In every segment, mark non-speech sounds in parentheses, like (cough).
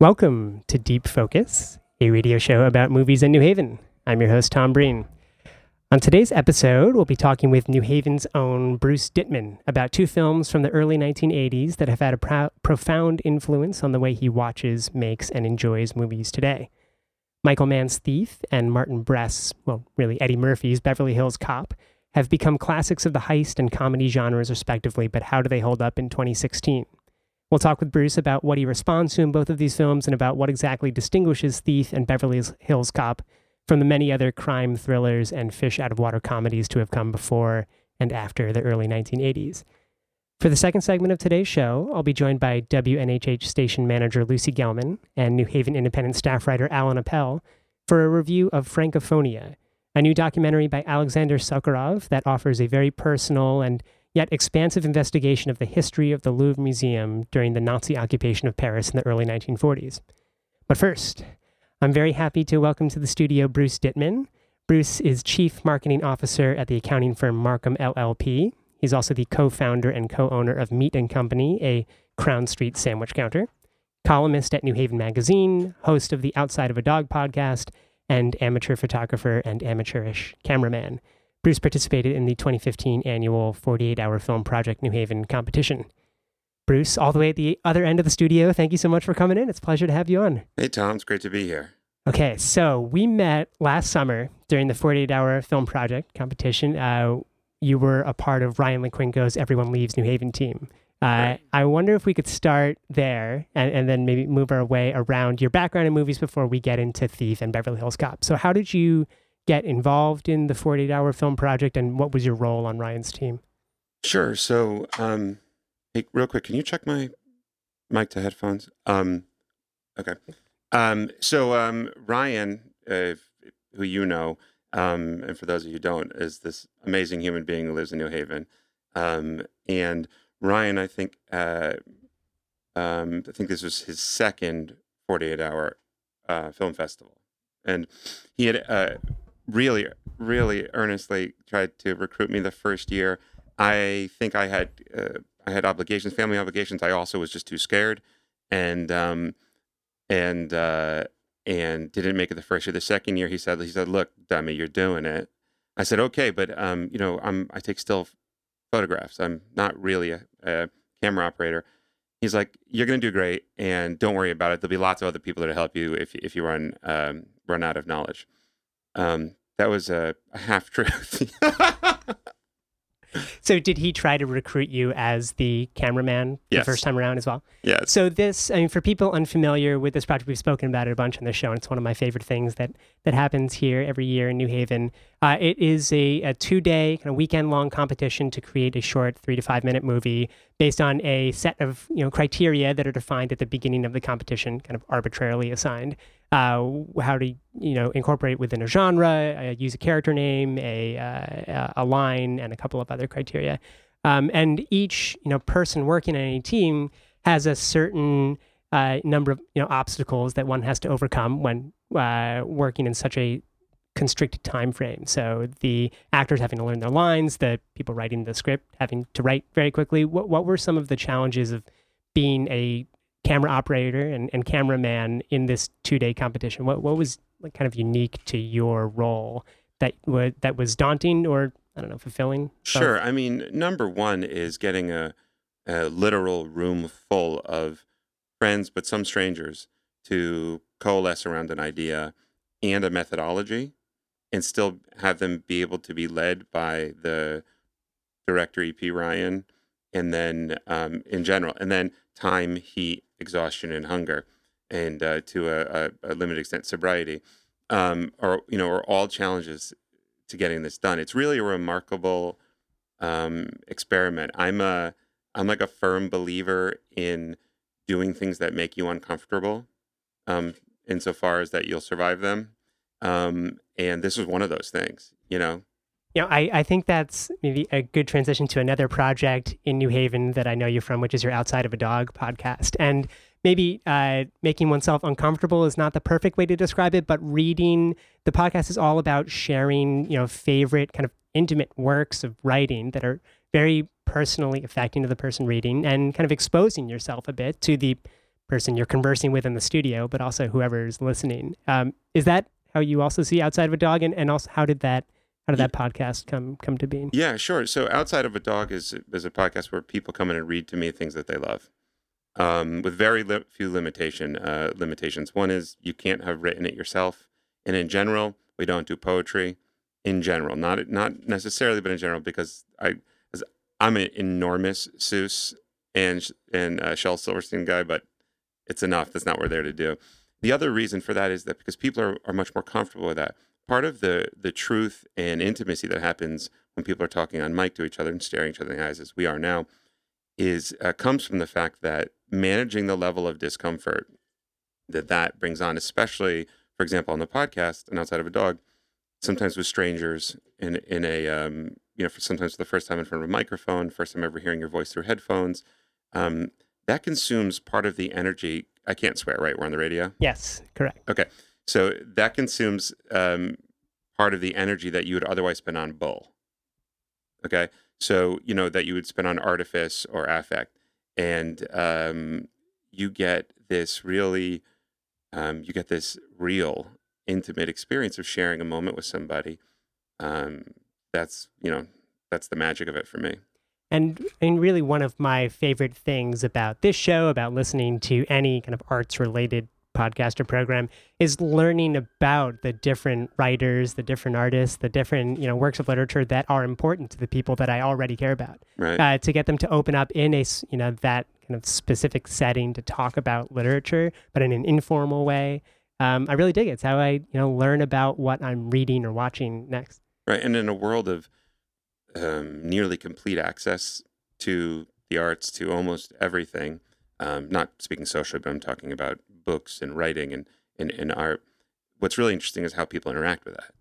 Welcome to Deep Focus, a radio show about movies in New Haven. I'm your host, Tom Breen. On today's episode, we'll be talking with New Haven's own Bruce Dittman about two films from the early 1980s that have had a pro- profound influence on the way he watches, makes, and enjoys movies today. Michael Mann's Thief and Martin Brest, well, really Eddie Murphy's Beverly Hills Cop, have become classics of the heist and comedy genres, respectively, but how do they hold up in 2016? We'll talk with Bruce about what he responds to in both of these films and about what exactly distinguishes Thief and Beverly Hills Cop from the many other crime thrillers and fish out of water comedies to have come before and after the early 1980s. For the second segment of today's show, I'll be joined by WNHH station manager Lucy Gellman and New Haven Independent staff writer Allan Appel for a review of Francofonia, a new documentary by Alexander Sokurov that offers a very personal and yet expansive investigation of the history of the Louvre Museum during the Nazi occupation of Paris in the early 1940s. But first, I'm very happy to welcome to the studio Bruce Dittman. Bruce is Chief Marketing Officer at the accounting firm Marcum LLP. He's also the co-founder and co-owner of Meat and Company, a Crown Street sandwich counter, columnist at New Haven Magazine, host of the Outside of a Dog podcast, and amateur photographer and amateurish cameraman. Bruce participated in the 2015 annual 48 Hour Film Project New Haven competition. Bruce, all the way at the other end of the studio, thank you so much for coming in. It's a pleasure to have you on. Hey, Tom. It's great to be here. Okay, so we met last summer during the 48 Hour Film Project competition. Uh, you were a part of Ryan LeQuinco's Everyone Leaves New Haven team. Uh, right. I wonder if we could start there and, and then maybe move our way around your background in movies before we get into Thief and Beverly Hills Cop. So, how did you get involved in the 48 hour film project and what was your role on Ryan's team? Sure. So, um, hey, real quick, can you check my mic to headphones? Um, okay. Um, so, um, Ryan, uh, who you know, um, and for those of you who don't, is this amazing human being who lives in New Haven. Um, and Ryan, I think, uh, um, I think this was his second 48 hour uh, film festival. And he had uh, really, really earnestly tried to recruit me the first year. I think I had uh, I had obligations, family obligations. I also was just too scared, and um, and uh, and didn't make it the first year. The second year, he said he said, "Look, dummy, you're doing it." I said, "Okay, but um, you know, I'm I take still photographs. I'm not really a, a camera operator." He's like, "You're gonna do great, and don't worry about it. There'll be lots of other people that'll help you if if you run um, run out of knowledge." Um, that was a, a half truth. (laughs) so did he try to recruit you as the cameraman yes. the first time around as well? Yes. So this, I mean, for people unfamiliar with this project, we've spoken about it a bunch on the show, and it's one of my favorite things that that happens here every year in New Haven. Uh, it is a, a two-day, kind of weekend-long competition to create a short three to five-minute movie based on a set of you know criteria that are defined at the beginning of the competition, kind of arbitrarily assigned uh, how to you know incorporate within a genre, uh, use a character name, a uh, a line, and a couple of other criteria. Um, and each you know person working on any team has a certain uh, number of you know obstacles that one has to overcome when uh, working in such a constricted time frame. So the actors having to learn their lines, the people writing the script having to write very quickly. What what were some of the challenges of being a camera operator and, and cameraman in this two day competition? What what was like kind of unique to your role that would that was daunting or I don't know fulfilling? Sure. I mean, number one is getting a, a literal room full of friends, but some strangers, to coalesce around an idea and a methodology, and still have them be able to be led by the director EP Ryan, and then um, in general, and then time, heat, exhaustion, and hunger, and uh, to a, a, a, limited extent sobriety, um, are you know are all challenges to getting this done. It's really a remarkable um, experiment. I'm a I'm like a firm believer in doing things that make you uncomfortable, um, insofar as that you'll survive them. Um, and this was one of those things, you know. You know, I, I think that's maybe a good transition to another project in New Haven that I know you from, which is your Outside of a Dog podcast. And maybe uh, making oneself uncomfortable is not the perfect way to describe it, but reading the podcast is all about sharing, you know, favorite kind of intimate works of writing that are very personally affecting to the person reading and kind of exposing yourself a bit to the person you're conversing with in the studio, but also whoever is listening. Um, is that how you also see outside of a dog, and, and also how did that how did that podcast come come to being? Yeah, sure. So outside of a dog is is a podcast where people come in and read to me things that they love, um, with very li- few limitation uh, limitations. One is you can't have written it yourself, and in general, we don't do poetry. In general, not not necessarily, but in general, because I I'm an enormous Seuss and and uh, Shel Silverstein guy, but it's enough. That's not what we're there to do. The other reason for that is that because people are, are much more comfortable with that. Part of the the truth and intimacy that happens when people are talking on mic to each other and staring each other in the eyes, as we are now, is uh, comes from the fact that managing the level of discomfort that that brings on, especially for example on the podcast and outside of a dog, sometimes with strangers in in a um, you know for sometimes for the first time in front of a microphone, first time ever hearing your voice through headphones. Um, that consumes part of the energy. I can't swear, right? We're on the radio. Yes, correct. Okay, so that consumes um, part of the energy that you would otherwise spend on bull. Okay, so you know that you would spend on artifice or affect, and um, you get this really, um, you get this real intimate experience of sharing a moment with somebody. Um, that's you know that's the magic of it for me. And and really one of my favorite things about this show, about listening to any kind of arts related podcast or program, is learning about the different writers, the different artists, the different you know works of literature that are important to the people that I already care about. Right. Uh, to get them to open up in a you know that kind of specific setting to talk about literature, but in an informal way. Um, I really dig it. It's how I you know learn about what I'm reading or watching next. Right. And in a world of um, nearly complete access to the arts, to almost everything, um, not speaking socially, but I'm talking about books and writing and, and, and art. What's really interesting is how people interact with that.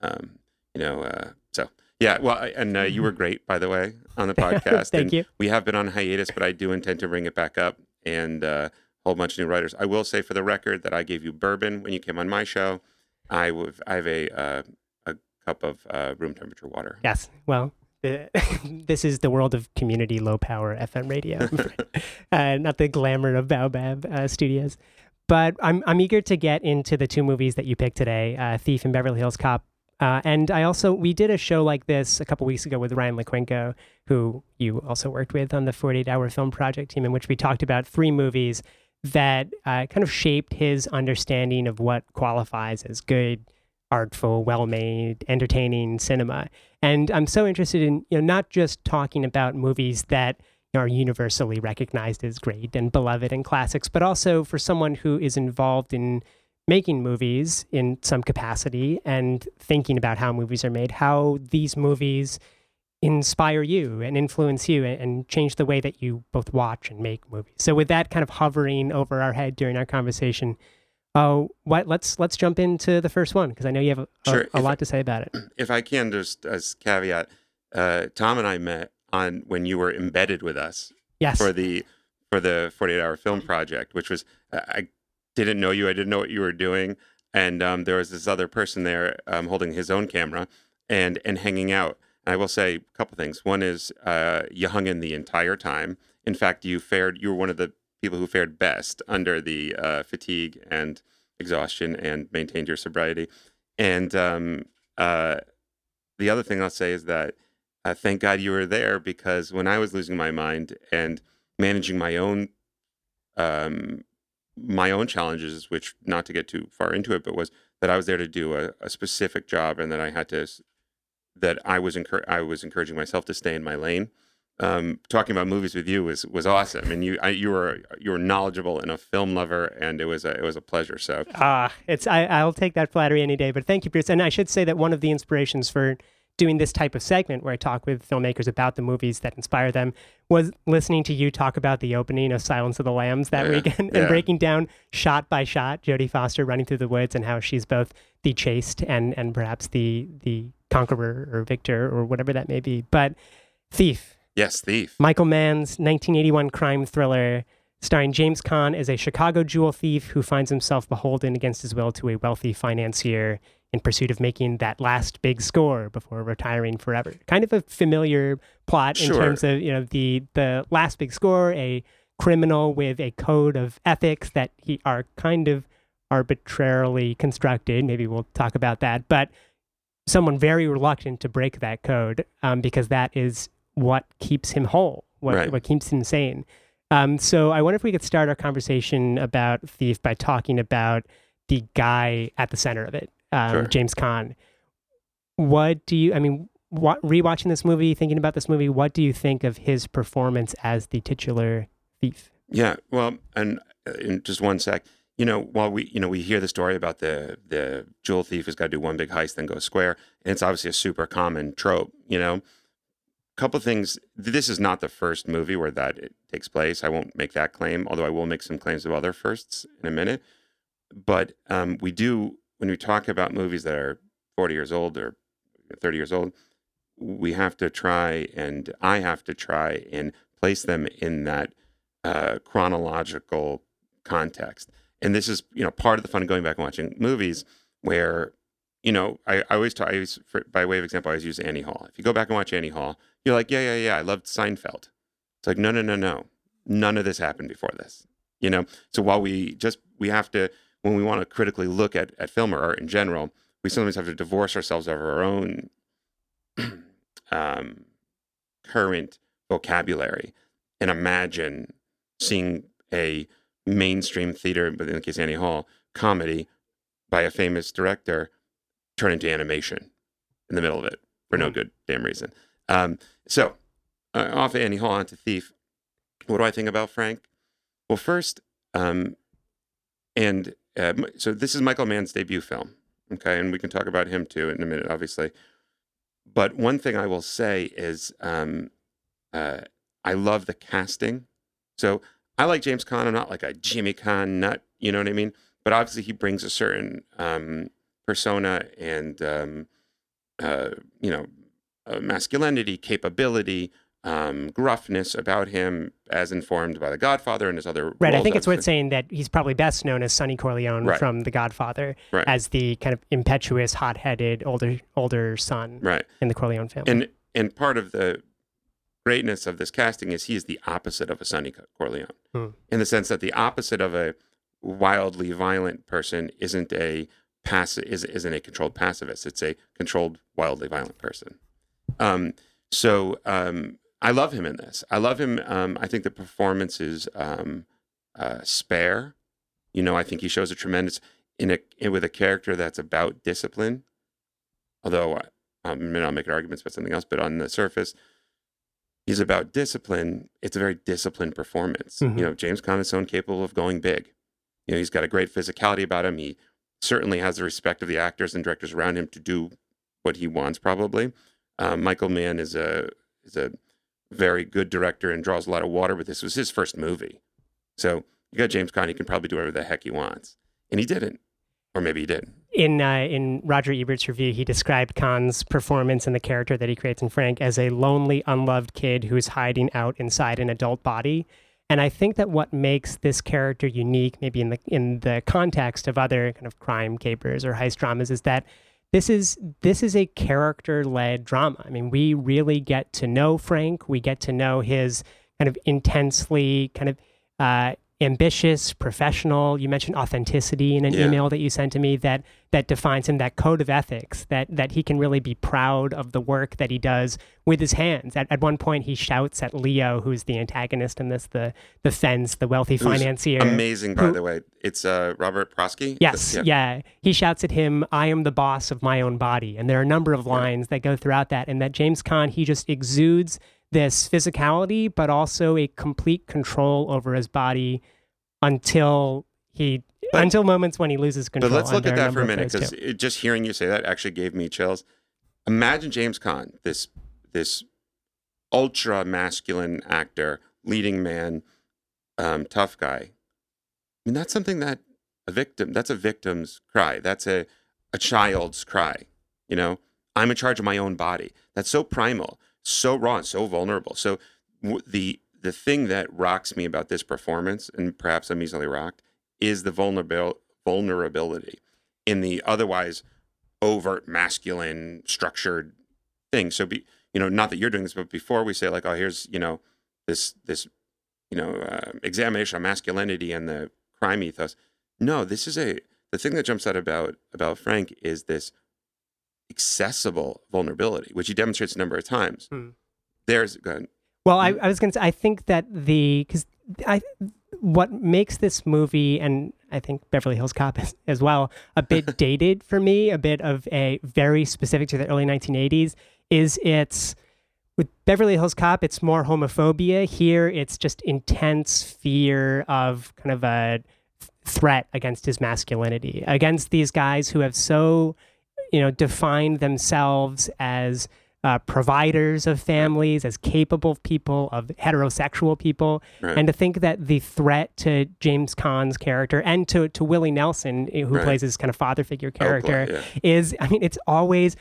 Um, you know, uh, so yeah, well, I- and uh, you were great, by the way, on the (laughs) podcast. Thank and you. We have been on hiatus, but I do intend to bring it back up and uh, a whole bunch of new writers. I will say for the record that I gave you bourbon when you came on my show. I would, I have a uh, a cup of uh, room temperature water. Yes. Well, the, (laughs) this is the world of community low power FM radio, (laughs) (laughs) uh, not the glamour of Baobab uh, Studios. But I'm I'm eager to get into the two movies that you picked today, uh, Thief and Beverly Hills Cop. Uh, and I also we did a show like this a couple weeks ago with Ryan LeQuenco, who you also worked with on the 48 Hour Film Project team, in which we talked about three movies that uh, kind of shaped his understanding of what qualifies as good, artful, well-made, entertaining cinema. And I'm so interested in you know not just talking about movies that are universally recognized as great and beloved and classics, but also for someone who is involved in making movies in some capacity and thinking about how movies are made, how these movies inspire you and influence you and, change the way that you both watch and make movies. So with that kind of hovering over our head during our conversation, oh, what let's let's jump into the first one because I know you have a, a- Sure. a lot to say about it. (clears throat) if I can, just as caveat, uh, Tom and I met on when you were embedded with us Yes. for the for the 48 hour film project, which was I I didn't know you, I didn't know what you were doing, and um, there was this other person there um, holding his own camera and and hanging out. And I will say a couple things. One is uh, you hung in the entire time. In fact, you fared. You were one of the people who fared best under the uh, fatigue and exhaustion and maintained your sobriety. And um, uh, the other thing I'll say is that uh, thank God you were there because when I was losing my mind and managing my own um, my own challenges, which not to get too far into it, but was that I was there to do a, a specific job and that I had to that I was encour- I was encouraging myself to stay in my lane. Um, talking about movies with you was was awesome, and you I, you were you were knowledgeable and a film lover, and it was a it was a pleasure. So Ah, it's I, I'll take that flattery any day. But thank you, Bruce. And I should say that one of the inspirations for doing this type of segment, where I talk with filmmakers about the movies that inspire them, was listening to you talk about the opening of Silence of the Lambs that Yeah, weekend and yeah. breaking down shot by shot Jodie Foster running through the woods and how she's both the chased and and perhaps the the conqueror or victor or whatever that may be. But Thief, yes, Thief. Michael Mann's 1981 crime thriller starring James Caan as a Chicago jewel thief who finds himself beholden against his will to a wealthy financier in pursuit of making that last big score before retiring forever. Kind of a familiar plot in terms of, you know, the the last big score, a criminal with a code of ethics that he are kind of arbitrarily constructed. Maybe we'll talk about that, but someone very reluctant to break that code um, because that is what keeps him whole, what, Right. what keeps him sane. Um, so I wonder if we could start our conversation about Thief by talking about the guy at the center of it, um, Sure. James Caan. What do you? I mean, what, rewatching this movie, thinking about this movie, what do you think of his performance as the titular thief? Yeah, well, and uh, in just one sec, you know, while we, you know, we hear the story about the the jewel thief who's got to do one big heist, then go square, and it's obviously a super common trope. You know, couple things. This is not the first movie where that takes place. I won't make that claim, although I will make some claims of other firsts in a minute. But um, we do when we talk about movies that are forty years old or thirty years old, we have to try, and I have to try and place them in that uh, chronological context. And this is, you know, part of the fun of going back and watching movies where, you know, I, I always talk, I use, for, by way of example, I always use Annie Hall. If you go back and watch Annie Hall, you're like, yeah, yeah, yeah, I loved Seinfeld. It's like, no, no, no, no. None of this happened before this, you know? So while we just, we have to, when we want to critically look at, at film or art in general, we sometimes have to divorce ourselves of our own (clears throat) um, current vocabulary and imagine seeing a mainstream theater, but in the case of Annie Hall, comedy by a famous director turn into animation in the middle of it for no Mhm. good damn reason. Um, so, uh, off of Annie Hall onto Thief. What do I think about Frank? Well, first, um, and uh, so this is Michael Mann's debut film. Okay, and we can talk about him too in a minute, obviously. But one thing I will say is, um, uh, I love the casting. So I like James Caan. I'm not like a Jimmy Caan nut, you know what I mean? But obviously, he brings a certain um, persona and um, uh, you know uh, masculinity, capability, um, gruffness about him, as informed by The Godfather and his other. Right. I think it's worth saying that he's probably best known as Sonny Corleone Right. from The Godfather Right. as the kind of impetuous, hot-headed older older son Right. in the Corleone family. And and part of the greatness of this casting is he is the opposite of a Sonny Corleone, Hmm. in the sense that the opposite of a wildly violent person isn't a passive is, isn't a controlled pacifist. It's a controlled wildly violent person. Um, so um, I love him in this. I love him. Um, I think the performance is um, uh, spare. You know, I think he shows a tremendous in a in, with a character that's about discipline. Although uh, um, and I'll make arguments about something else, but on the surface, he's about discipline. It's a very disciplined performance. Mhm. You know, James Caan is so capable of going big. You know, he's got a great physicality about him. He certainly has the respect of the actors and directors around him to do what he wants. Probably, um, Michael Mann is a is a very good director and draws a lot of water. But this was his first movie, so you got James Caan. He can probably do whatever the heck he wants, and he didn't, or maybe he did. in uh, in Roger Ebert's review, he described Caan's performance and the character that he creates in Frank as a lonely, unloved kid who's hiding out inside an adult body. And I think that what makes this character unique, maybe in the in the context of other kind of crime capers or heist dramas, is that this is this is a character-led drama. I mean, we really get to know Frank. We get to know his kind of intensely kind of uh, ambitious, professional. You mentioned authenticity in an Yeah. email that you sent to me that that defines him. That code of ethics that that he can really be proud of the work that he does with his hands. At, at one point, he shouts at Leo, who's the antagonist in this, the the fence, the wealthy Who's financier. Amazing, by who- the way. It's uh, Robert Prosky. Yes, Yeah. yeah. He shouts at him, I am the boss of my own body. And there are a number of lines that go throughout that. And that James Caan, he just exudes this physicality, but also a complete control over his body until he, But- until moments when he loses control. But let's look at that for a minute because just hearing you say that actually gave me chills. Imagine James Caan, this this ultra masculine actor, leading man, um, tough guy. I mean, that's something that a victim. That's a victim's cry. That's a a child's cry. You know, I'm in charge of my own body. That's so primal, so raw, and so vulnerable. So w- the the thing that rocks me about this performance, and perhaps I'm easily rocked, is the vulnerabil- vulnerability in the otherwise overt masculine structured thing. So be you know, not that you're doing this, but before we say like, oh, here's you know, this this you know, uh, examination of masculinity and the crime ethos. No, this is a the thing that jumps out about about Frank is this accessible vulnerability, which he demonstrates a number of times. Hmm. There's go ahead. Well, I, I was going to say, I think that the, because I, what makes this movie, and I think Beverly Hills Cop as, as well, a bit (laughs) dated for me, a bit of a very specific to the early 1980s, is it's, with Beverly Hills Cop, it's more homophobia. Here, it's just intense fear of kind of a threat against his masculinity, against these guys who have so, you know, defined themselves as uh, providers of families, as capable people, of heterosexual people. Right. And to think that the threat to James Caan's character and to, to Willie Nelson, eh, who Right. plays his kind of father figure character, yeah. is, I mean, it's always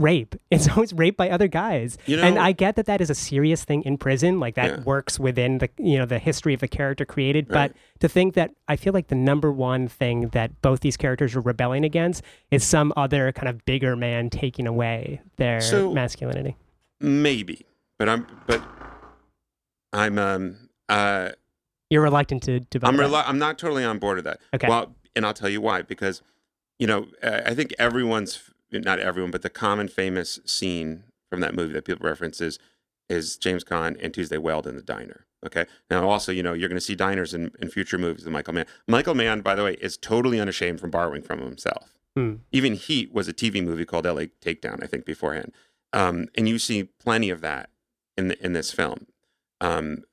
rape. (laughs) It's always rape by other guys. You and I get that that is a serious thing in prison, like that Yeah. works within the you know the history of the character created. Right. But to think that I feel like the number one thing that both these characters are rebelling against is some other kind of bigger man taking away their So- masculinity. Maybe, but I'm but I'm um uh You're reluctant to to. I'm that. rel- I'm not totally on board with that. Okay. Well, and I'll tell you why. Because, you know, uh, I think everyone's not everyone, but the common famous scene from that movie that people reference is, is James Caan and Tuesday Weld in the diner. Okay. Now, also, you know, you're going to see diners in, in future movies of Michael Mann. Michael Mann, by the way, is totally unashamed from borrowing from himself. Hmm. Even Heat was a TV movie called LA Takedown, I think, beforehand. Um, and you see plenty of that in the, in this film. Um,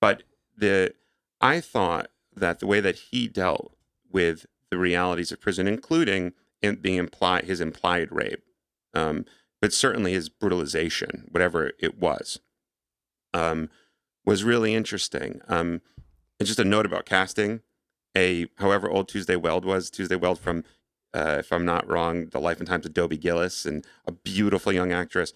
but the I thought that the way that he dealt with the realities of prison, including being implied his implied rape, um, but certainly his brutalization, whatever it was, um, was really interesting. Um, and just a note about casting: a however old Tuesday Weld was, Tuesday Weld from, uh, if I'm not wrong, The Life and Times of Dobie Gillis, and a beautiful young actress.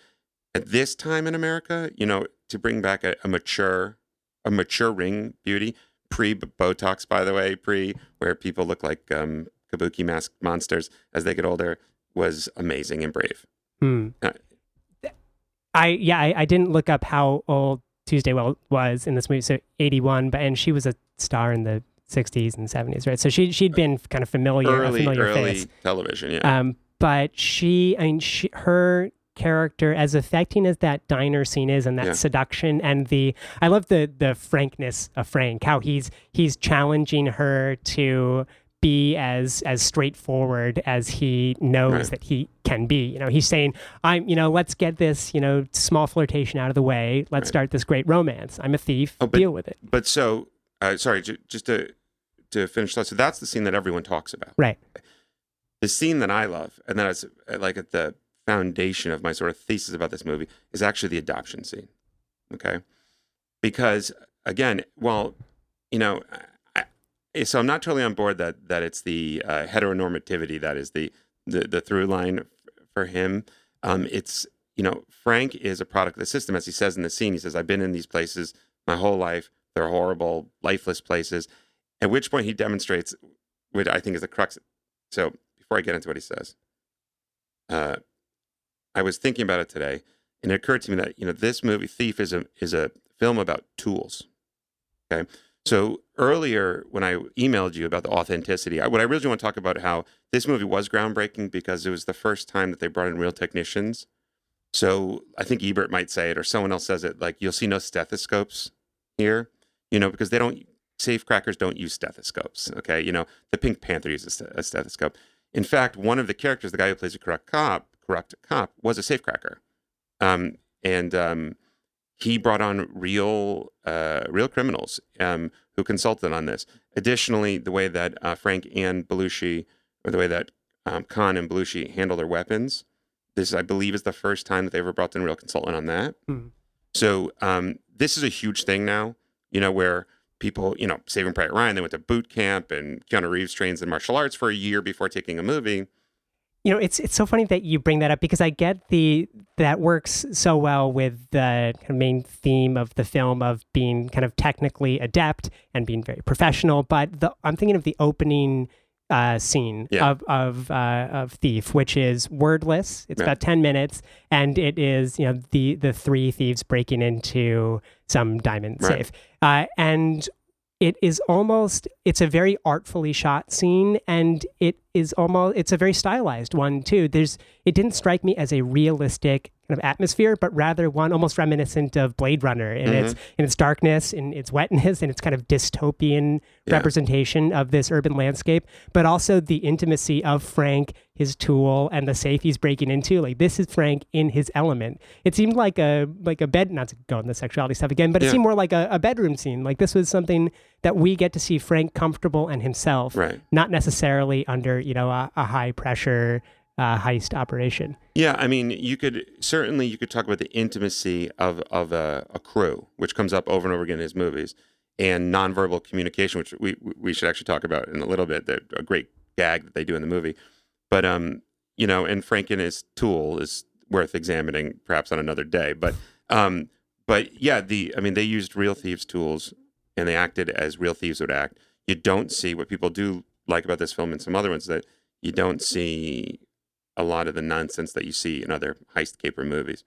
At this time in America, you know, to bring back a, mature, a mature, ring beauty, pre Botox, by the way, pre where people look like um, kabuki mask monsters as they get older, was amazing and brave. Hmm. Uh, I yeah, I, I didn't look up how old Tuesday Weld was in this movie. So eighty one, but and she was a star in the sixties and seventies, right? So she she'd been kind of familiar, early, familiar early face. television, yeah. Um, but she, I mean, she, her character, as affecting as that diner scene is, and that Yeah. seduction, and the, I love the the frankness of Frank, how he's he's challenging her to be as as straightforward as he knows Right. that he can be. You know, he's saying, "I'm, you know, let's get this, you know, small flirtation out of the way. Let's Right. start this great romance. I'm a thief. Oh, but- Deal with it." but so, uh, sorry, ju- just to to finish that. So that's the scene that everyone talks about. Right. The scene that I love, and that is uh, like at the foundation of my sort of thesis about this movie, is actually the adoption scene. Okay, because again, well, you know, so I'm not totally on board that that it's the uh, heteronormativity that is the the, the through line for him. Um, it's you know, Frank is a product of the system, as he says in the scene. He says, "I've been in these places my whole life. They're horrible, lifeless places." At which point he demonstrates what I think is the crux. So before I get into what he says, uh, I was thinking about it today, and it occurred to me that you know this movie Thief is a is a film about tools. Okay, so earlier when I emailed you about the authenticity, I, what I really want to talk about how this movie was groundbreaking because it was the first time that they brought in real technicians. So I think Ebert might say it, or someone else says it. Like you'll see no stethoscopes here, you know, because they don't safecrackers don't use stethoscopes. Okay, you know the Pink Panther uses a stethoscope. In fact, one of the characters, the guy who plays a corrupt cop, corrupt cop, was a safecracker, um, and um, he brought on real, uh, real criminals um, who consulted on this. Additionally, the way that uh, Frank and Belushi, or the way that um, Caan and Belushi handle their weapons, this I believe is the first time that they ever brought in a real consultant on that. Hmm. So um, this is a huge thing now. You know where people, you know, Saving Private Ryan, they went to boot camp, and Keanu Reeves trains in martial arts for a year before taking a movie. You know it's it's so funny that you bring that up because i get the that works so well with the main theme of the film of being kind of technically adept and being very professional but the i'm thinking of the opening uh, scene Yeah. of of uh, of thief which is wordless it's Yeah. about 10 minutes and it is you know the the three thieves breaking into some diamond Right. safe. Uh, and it is almost it's a very artfully shot scene and it is almost it's a very stylized one too. There's it didn't strike me as a realistic kind of atmosphere but rather one almost reminiscent of blade runner in its mm-hmm. in its darkness in its wetness and its kind of dystopian Yeah. representation of this urban landscape but also the intimacy of frank his tool and the safe he's breaking into like this is frank in his element it seemed like a like a bed not to go on the sexuality stuff again but it Yeah. seemed more like a, a bedroom scene like this was something that we get to see frank comfortable and himself Right. not necessarily under you know a, a high pressure uh, heist operation Yeah, I mean, you could certainly you could talk about the intimacy of of a, a crew, which comes up over and over again in his movies, and nonverbal communication, which we we should actually talk about in a little bit. That a great gag that they do in the movie, but um, you know, and Frank and his tool is worth examining perhaps on another day. But um, but yeah, the I mean, they used real thieves' tools and they acted as real thieves would act. You don't see what people do like about this film and some other ones that you don't see a lot of the nonsense that you see in other heist caper movies.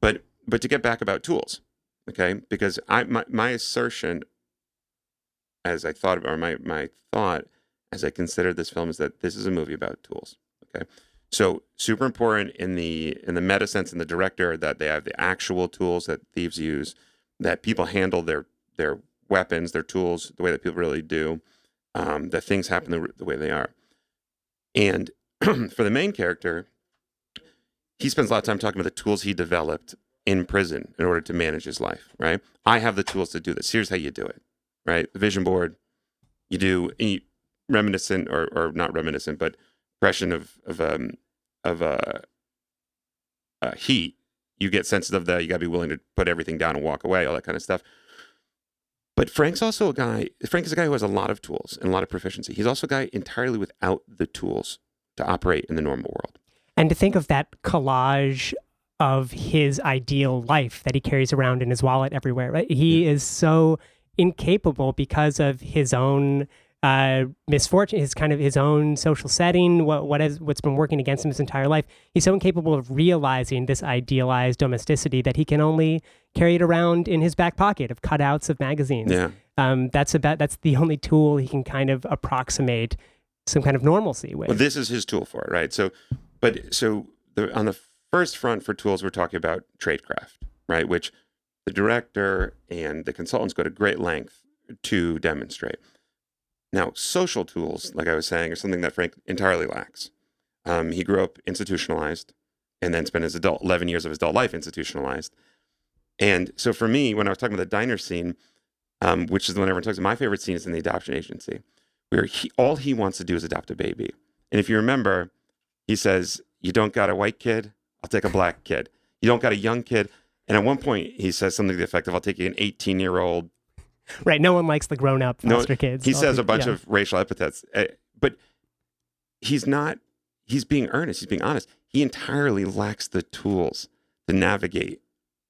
But but to get back about tools, okay? Because I my, my assertion as I thought or my my thought as I considered this film is that this is a movie about tools. Okay. So super important in the in the meta sense in the director that they have the actual tools that thieves use, that people handle their their weapons, their tools the way that people really do, um, that things happen the, the way they are. And (clears throat) for the main character, he spends a lot of time talking about the tools he developed in prison in order to manage his life, right? I have the tools to do this. Here's how you do it, right? Vision board, you do and you, reminiscent or, or not reminiscent, but impression of, of, um, of uh, uh, heat. You get sensitive that you got to be willing to put everything down and walk away, all that kind of stuff. But Frank's also a guy, Frank is a guy who has a lot of tools and a lot of proficiency. He's also a guy entirely without the tools to operate in the normal world. and to think of that collage of his ideal life that he carries around in his wallet everywhere right he is so incapable because of his own uh, misfortune his kind of his own social setting what what has what's been working against him his entire life he's so incapable of realizing this idealized domesticity that he can only carry it around in his back pocket of cutouts of magazines Yeah. um, that's about that's the only tool he can kind of approximate some kind of normalcy with Well, this is his tool for it, right? So, but so the, on the first front for tools, we're talking about tradecraft, right? Which the director and the consultants go to great length to demonstrate. Now, social tools, like I was saying, are something that Frank entirely lacks. Um, he grew up institutionalized and then spent his adult 11 years of his adult life institutionalized. And so for me, when I was talking about the diner scene, um, which is the one everyone talks about, my favorite scene is in the adoption agency, where he, all he wants to do is adopt a baby. And if you remember, he says, You don't got a white kid, I'll take a black kid. You don't got a young kid. And at one point, he says something to the effect of, I'll take an 18 year old. right no one likes the grown-up No, foster kids He says a bunch yeah. of racial epithets, uh, but he's not, he's being earnest, he's being honest. He entirely lacks the tools to navigate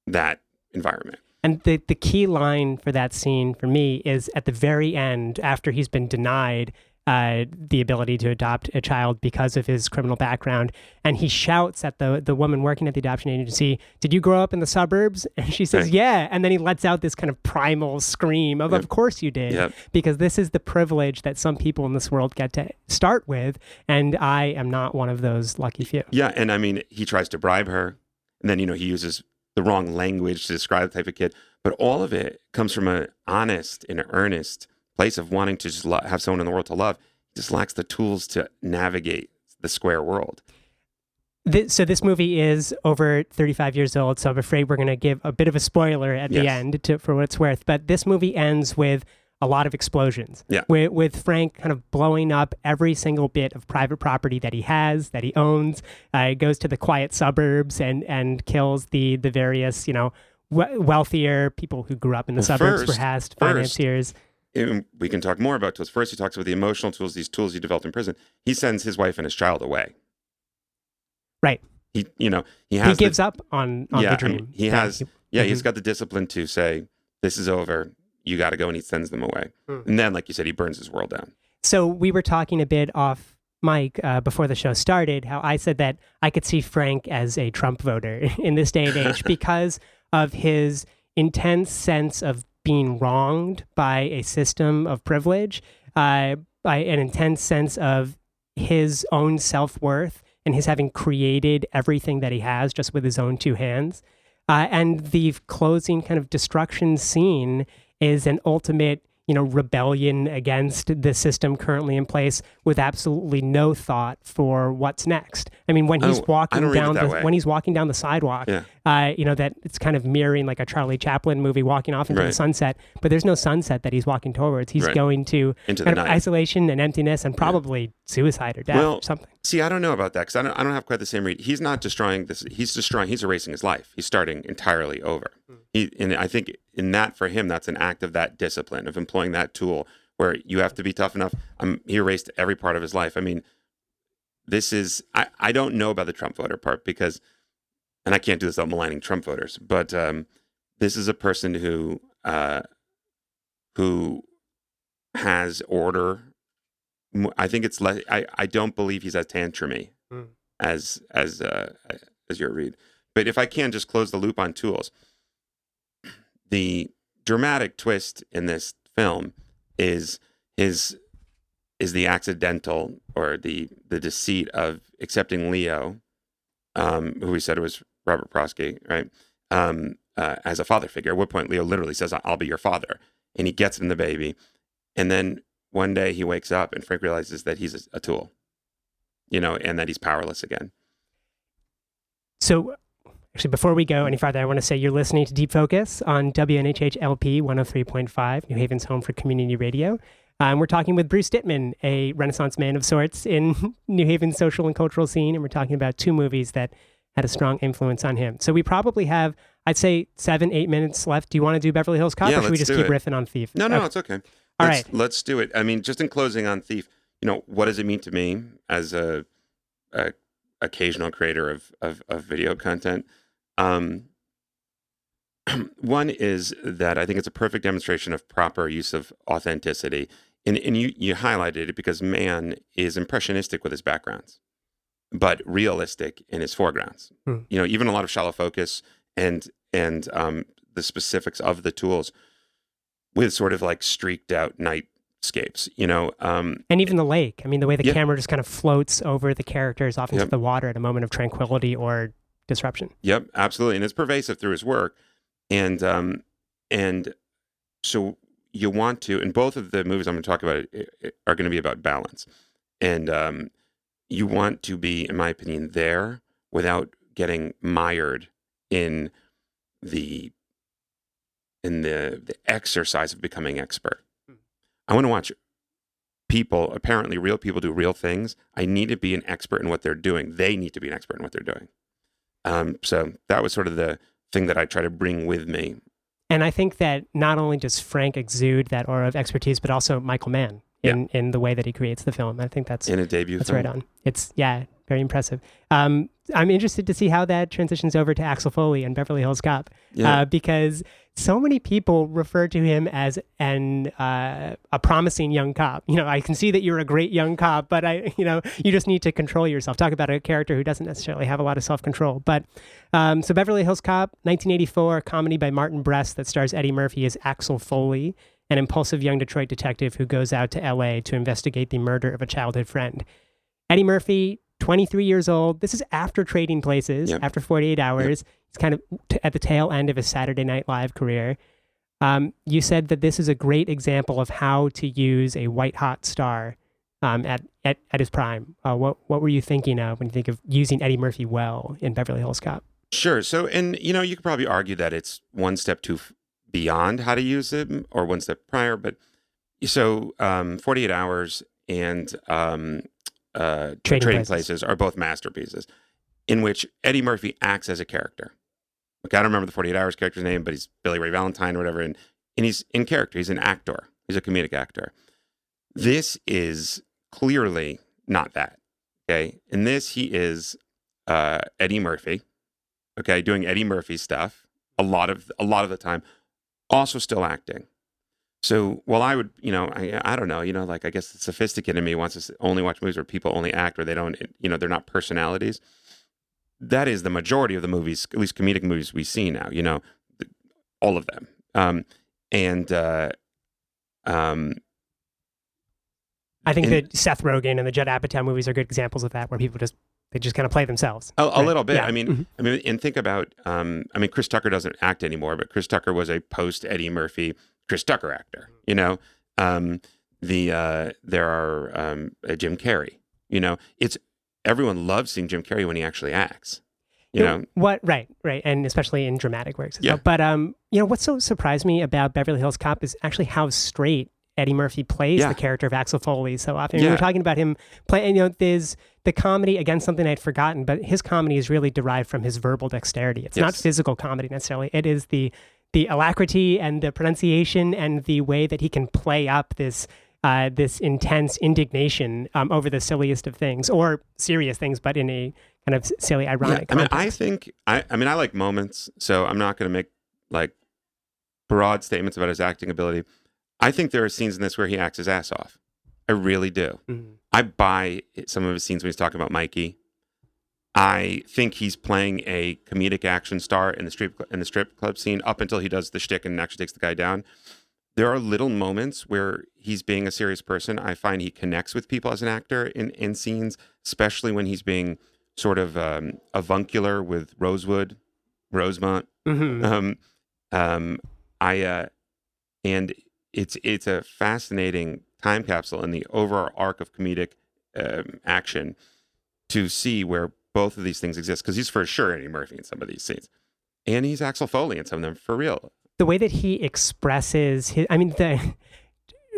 that environment. And the, the key line for that scene for me is at the very end, after he's been denied uh, the ability to adopt a child because of his criminal background. And he shouts at the, the woman working at the adoption agency, Did you grow up in the suburbs? (laughs) And she says, Right. Yeah. And then he lets out this kind of primal scream of, Yep. Of course you did. Yep. Because this is the privilege that some people in this world get to start with. And I am not one of those lucky few. Yeah, and I mean, he tries to bribe her, and then you know he uses the wrong language to describe the type of kid. But all of it comes from an honest and earnest place of wanting to just lo- have someone in the world to love. He just lacks the tools to navigate the square world. Th- so this movie is over 35 years old, so I'm afraid we're going to give a bit of a spoiler at the end to, for what it's worth. But this movie ends with a lot of explosions. Yeah. With, with Frank kind of blowing up every single bit of private property that he has, that he owns. Uh, he goes to the quiet suburbs and and kills the the various you know we- wealthier people who grew up in the Well, suburbs, first- perhaps financiers. We can talk more about tools. First, he talks about the emotional tools, these tools he developed in prison. He sends his wife and his child away. Right. He, you know, he has He the- gives up on on Yeah, the I mean, he has- Yeah, Mm-hmm. he's got the discipline to say, "This is over. You got to go," and he sends them away. Hmm. And then, like you said, he burns his world down. So we were talking a bit off mic uh, before the show started. How I said that I could see Frank as a Trump voter (laughs) in this day and age (laughs) because of his intense sense of being wronged by a system of privilege, uh, by an intense sense of his own self worth and his having created everything that he has just with his own two hands. Uh, and the closing kind of destruction scene is an ultimate you know rebellion against the system currently in place with absolutely no thought for what's next. I mean, when he's walking don't read it down the way. when he's walking down the sidewalk, Yeah. uh, you know that it's kind of mirroring like a Charlie Chaplin movie, walking off into the sunset. But there's no sunset that he's walking towards. He's Right. going to Into kind of night. isolation and emptiness, and probably suicide or death Well, or something. See, I don't know about that because I don't, I don't have quite the same read. He's not destroying this. He's destroying. He's erasing his life. He's starting entirely over. He, and I think in that for him, that's an act of that discipline of employing that tool where you have to be tough enough. Um, he erased every part of his life. I mean, this is. I, I don't know about the Trump voter part because, and I can't do this without maligning Trump voters. But um, this is a person who uh, who has order I think it's less. I, I don't believe he's as tantrumy Mm. as as uh, as your read. But if I can just close the loop on tools, the dramatic twist in this film is his is the accidental or the the deceit of accepting Leo, um, who we said was Robert Prosky, right? Um, uh, as a father figure. At what point Leo literally says, "I'll be your father," and he gets him the baby, and then one day he wakes up and Frank realizes that he's a, a tool, you know, and that he's powerless again. So, actually, before we go any farther, I want to say you're listening to Deep Focus on WNHH LP 103.5, New Haven's home for community radio. Um, we're talking with Bruce Dittman, a Renaissance man of sorts in (laughs) New Haven's social and cultural scene, and we're talking about two movies that had a strong influence on him. So we probably have, I'd say, seven, eight minutes left. Do you want to do Beverly Hills Cop, Yeah, or should we just keep it. riffing on Thief? No, no, Okay. it's okay. All let's, right. let's do it. I mean, just in closing on Thief, you know, what does it mean to me as a, a occasional creator of, of, of video content? Um, one is that I think it's a perfect demonstration of proper use of authenticity. And, and you, you highlighted it because Mann is impressionistic with his backgrounds, but realistic in his foregrounds. Hmm. You know, even a lot of shallow focus and and um, the specifics of the tools with sort of like streaked out nightscapes. You know, um, And even the lake. I mean, the way the Yeah. camera just kind of floats over the characters off into Yep. the water at a moment of tranquility or disruption. Yep, absolutely, and it's pervasive through his work, and um, and so you want to, and both of the movies I'm going to talk about eh, eh, are going to be about balance, and um, you want to be, in my opinion, there without getting mired in the in the the exercise of becoming expert. Hmm. I want to watch people, apparently real people, do real things. I need to be an expert in what they're doing. They need to be an expert in what they're doing. Um, so that was sort of the thing that I try to bring with me. And I think that not only does Frank exude that aura of expertise, but also Michael Mann in, in the way that he creates the film. I think that's in a debut that's film. right on. It's yeah, very impressive. Um, I'm interested to see how that transitions over to Axel Foley and Beverly Hills Cop Yeah. uh, because so many people refer to him as an uh, a promising young cop. You know, I can see that you're a great young cop, but I, you know, you just need to control yourself. Talk about a character who doesn't necessarily have a lot of self control. But um, so Beverly Hills Cop, 1984, a comedy by Martin Brest that stars Eddie Murphy as Axel Foley, an impulsive young Detroit detective who goes out to L.A. to investigate the murder of a childhood friend. Eddie Murphy, 23 years old. This is after Trading Places, Yep. after 48 Hours. He's kind of t- at the tail end of his Saturday Night Live career. Um, you said that this is a great example of how to use a white hot star um, at, at, at his prime. Uh, what, what were you thinking of when you think of using Eddie Murphy well in Beverly Hills Cop? Sure. So, and you know, you could probably argue that it's one step too f- beyond how to use it, or one step prior. But so, um, forty-eight hours and um, uh, Trading Trading, Places. Places. are both masterpieces, in which Eddie Murphy acts as a character. I don't remember the forty-eight hours character's name, but he's Billy Ray Valentine or whatever, and and he's in character. He's an actor. He's a comedic actor. This is clearly not that. Okay, in this he is uh, Eddie Murphy okay, doing Eddie Murphy stuff a lot of a lot of the time, also still acting. So while I would, you know, I I don't know, you know, like I guess the sophisticated in me wants to only watch movies where people only act or they don't, you know, they're not personalities. That is the majority of the movies, at least comedic movies we see now. You know, all of them. Um, and uh, um, I think And- that Seth Rogen and the Judd Apatow movies are good examples of that, where people just they just kind of play themselves. a, a Right. little bit. Yeah. I mean, Mhm. I mean, and think about. Um, I mean, Chris Tucker doesn't act anymore, but Chris Tucker was a post Eddie Murphy Chris Tucker actor. You know, um, the uh, there are um, uh, Jim Carrey. You know, it's everyone loves seeing Jim Carrey when he actually acts. You know, what? Right, right, and especially in dramatic works. Yeah. well. But um, you know, what so surprised me about Beverly Hills Cop is actually how straight Eddie Murphy plays Yeah. the character of Axel Foley so often. We Yeah. were talking about him playing. You know, there's the comedy again, something I'd forgotten, but his comedy is really derived from his verbal dexterity. It's not physical comedy necessarily. It is the the alacrity and the pronunciation and the way that he can play up this uh, this intense indignation um, over the silliest of things or serious things, but in a kind of silly, ironic. Yeah, I mean, I think I, I mean, I like moments, so I'm not going to make like broad statements about his acting ability. I think there are scenes in this where he acts his ass off. I really do. Mhm. I buy some of his scenes when he's talking about Mikey. I think he's playing a comedic action star in the strip in the strip club scene up until he does the shtick and actually takes the guy down. There are little moments where he's being a serious person. I find he connects with people as an actor in, in scenes, especially when he's being sort of um, avuncular with Rosewood, Rosemont. Mhm. Um, um, I uh, and it's it's a fascinating time capsule in the overall arc of comedic um, action to see where both of these things exist because he's for sure Eddie Murphy in some of these scenes, and he's Axel Foley in some of them for real. The way that he expresses his i mean the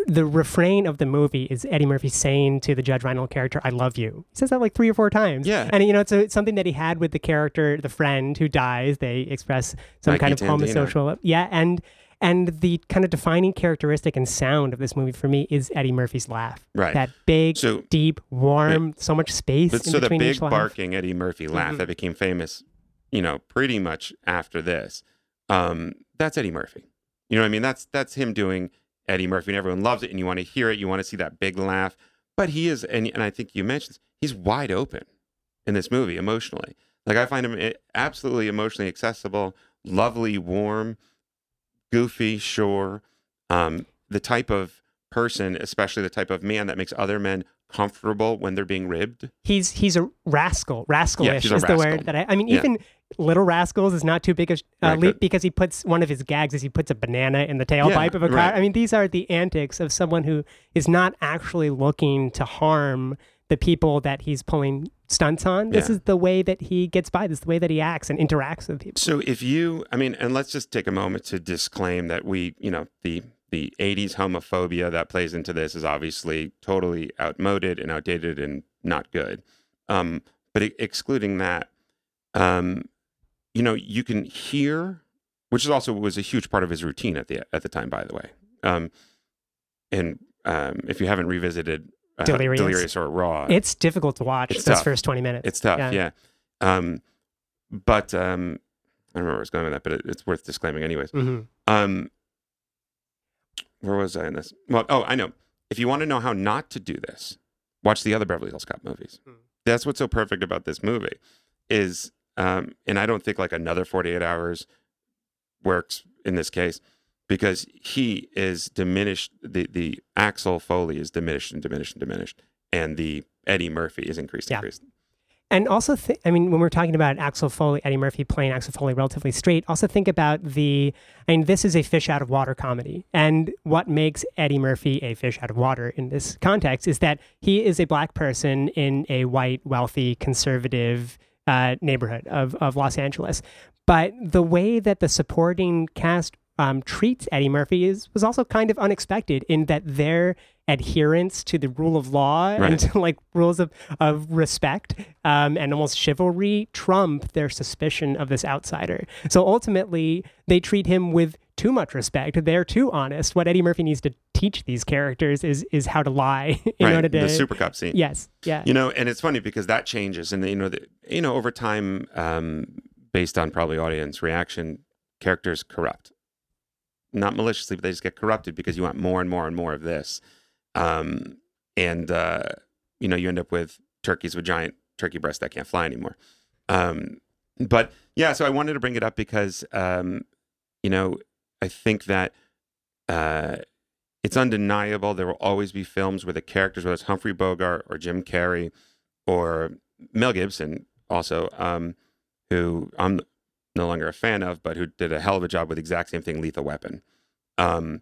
the refrain of the movie is eddie murphy saying to the judge reinhold character i love you he says that like three or four times Yeah. and you know it's, a, it's something that he had with the character the friend who dies they express some Mikey kind of Tandino. homosocial yeah and and the kind of defining characteristic and sound of this movie for me is eddie murphy's laugh Right. that big So- deep warm so much space But in so the big each laugh. barking Eddie Murphy laugh Mhm. that became famous, you know, pretty much after this, um, that's Eddie Murphy. You know what I mean? That's that's him doing Eddie Murphy, and everyone loves it, and you want to hear it, you want to see that big laugh. But he is, and and I think you mentioned this, he's wide open in this movie emotionally. Like I find him eh, absolutely emotionally accessible, lovely, warm, goofy, sure, um, the type of person, especially the type of man that makes other men comfortable when they're being ribbed. he's he's a rascal. Rascalish he's a is the word that I. I mean, Yeah. Little Rascals is not too big a uh, leap because he puts one of his gags is he puts a banana in the tailpipe Yeah, of a car. right. I mean, these are the antics of someone who is not actually looking to harm the people that he's pulling stunts on. This Yeah. is the way that he gets by. This is the way that he acts and interacts with people. So if you, I mean, and let's just take a moment to disclaim that we, you know, the the 80s homophobia that plays into this is obviously totally outmoded and outdated and not good. Um, but excluding that, um, you know, you can hear, which is also was a huge part of his routine at the at the time, by the way. Um, and um, if you haven't revisited uh, Delirious. or Raw, It's difficult to watch It's those tough. first twenty minutes. it's tough, Yeah. yeah. Um, but um, I don't remember where I was going with that, but it, it's worth disclaiming anyways. hmm Um, where was I in this? Well, oh, I know. If you want to know how not to do this, watch the other Beverly Hills Cop movies. Hmm. That's what's so perfect about this movie, is um, and I don't think like another forty eight hours works in this case because he is diminished. The the Axel Foley is diminished and diminished and diminished, and the Eddie Murphy is increased, Yeah. increased. And also, th- I mean, when we're talking about Axel Foley, Eddie Murphy playing Axel Foley relatively straight, also think about the. I mean, this is a fish out of water comedy. And what makes Eddie Murphy a fish out of water in this context is that he is a black person in a white, wealthy, conservative uh, neighborhood of, of Los Angeles. But the way that the supporting cast um, treats Eddie Murphy is was also kind of unexpected in that their adherence to the rule of law and to (laughs) like rules of, of respect um, and almost chivalry trump their suspicion of this outsider. So ultimately, they treat him with too much respect. They're too honest. What Eddie Murphy needs to teach these characters is is how to lie (laughs) in right, order to. the Super cop scene. yes, yeah. You know, and it's funny because that changes, and you know, the, you know, over time, um, based on probably audience reaction, characters corrupt, not maliciously, but they just get corrupted because you want more and more and more of this, um, and uh, you know, you end up with turkeys with giant turkey breasts that can't fly anymore. Um, but yeah, so I wanted to bring it up because um, you know, I think that uh, it's undeniable there will always be films where the characters, whether it's Humphrey Bogart or Jim Carrey or Mel Gibson, also, um, who I'm no longer a fan of, but who did a hell of a job with the exact same thing, Lethal Weapon. Um,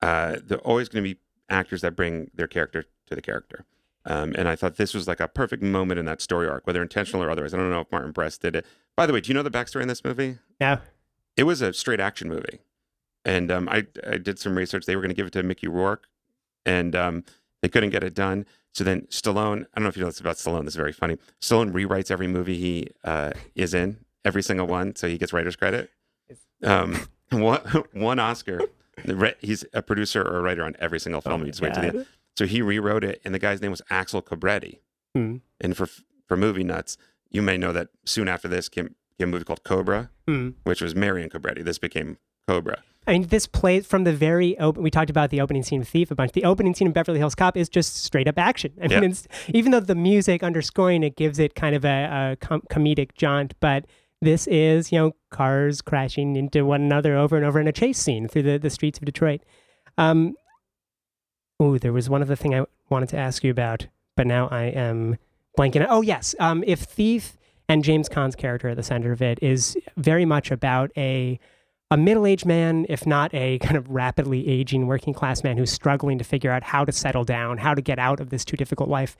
uh, they're always going to be actors that bring their character to the character. Um, and I thought this was like a perfect moment in that story arc, whether intentional or otherwise. I don't know if Martin Brest did it. By the way, do you know the backstory in this movie? No. It was a straight action movie. And um, I, I did some research. They were going to give it to Mickey Rourke, and um, they couldn't get it done. So then Stallone, I don't know if you know this about Stallone. This is very funny. Stallone rewrites every movie he uh, is in, every single one, so he gets writer's credit. Um, (laughs) one, one Oscar. He's a producer or a writer on every single film. Oh you just wait to the end. So he rewrote it, and the guy's name was Axel Cobretti. Hmm. And for for movie nuts, you may know that soon after this came, came a movie called Cobra, Hmm. which was Marion Cobretti. This became Cobra. I mean, this plays from the very open. We talked about the opening scene of Thief a bunch. The opening scene of Beverly Hills Cop is just straight up action. I mean, Yeah. even though the music underscoring it gives it kind of a, a com- comedic jaunt, but this is, you know, cars crashing into one another over and over in a chase scene through the, the streets of Detroit. Um, oh, there was one other thing I wanted to ask you about, but now I am blanking. Oh, yes. Um, if Thief and James Caan's character at the center of it is very much about a a middle-aged man, if not a kind of rapidly aging working class man who's struggling to figure out how to settle down, how to get out of this too difficult life.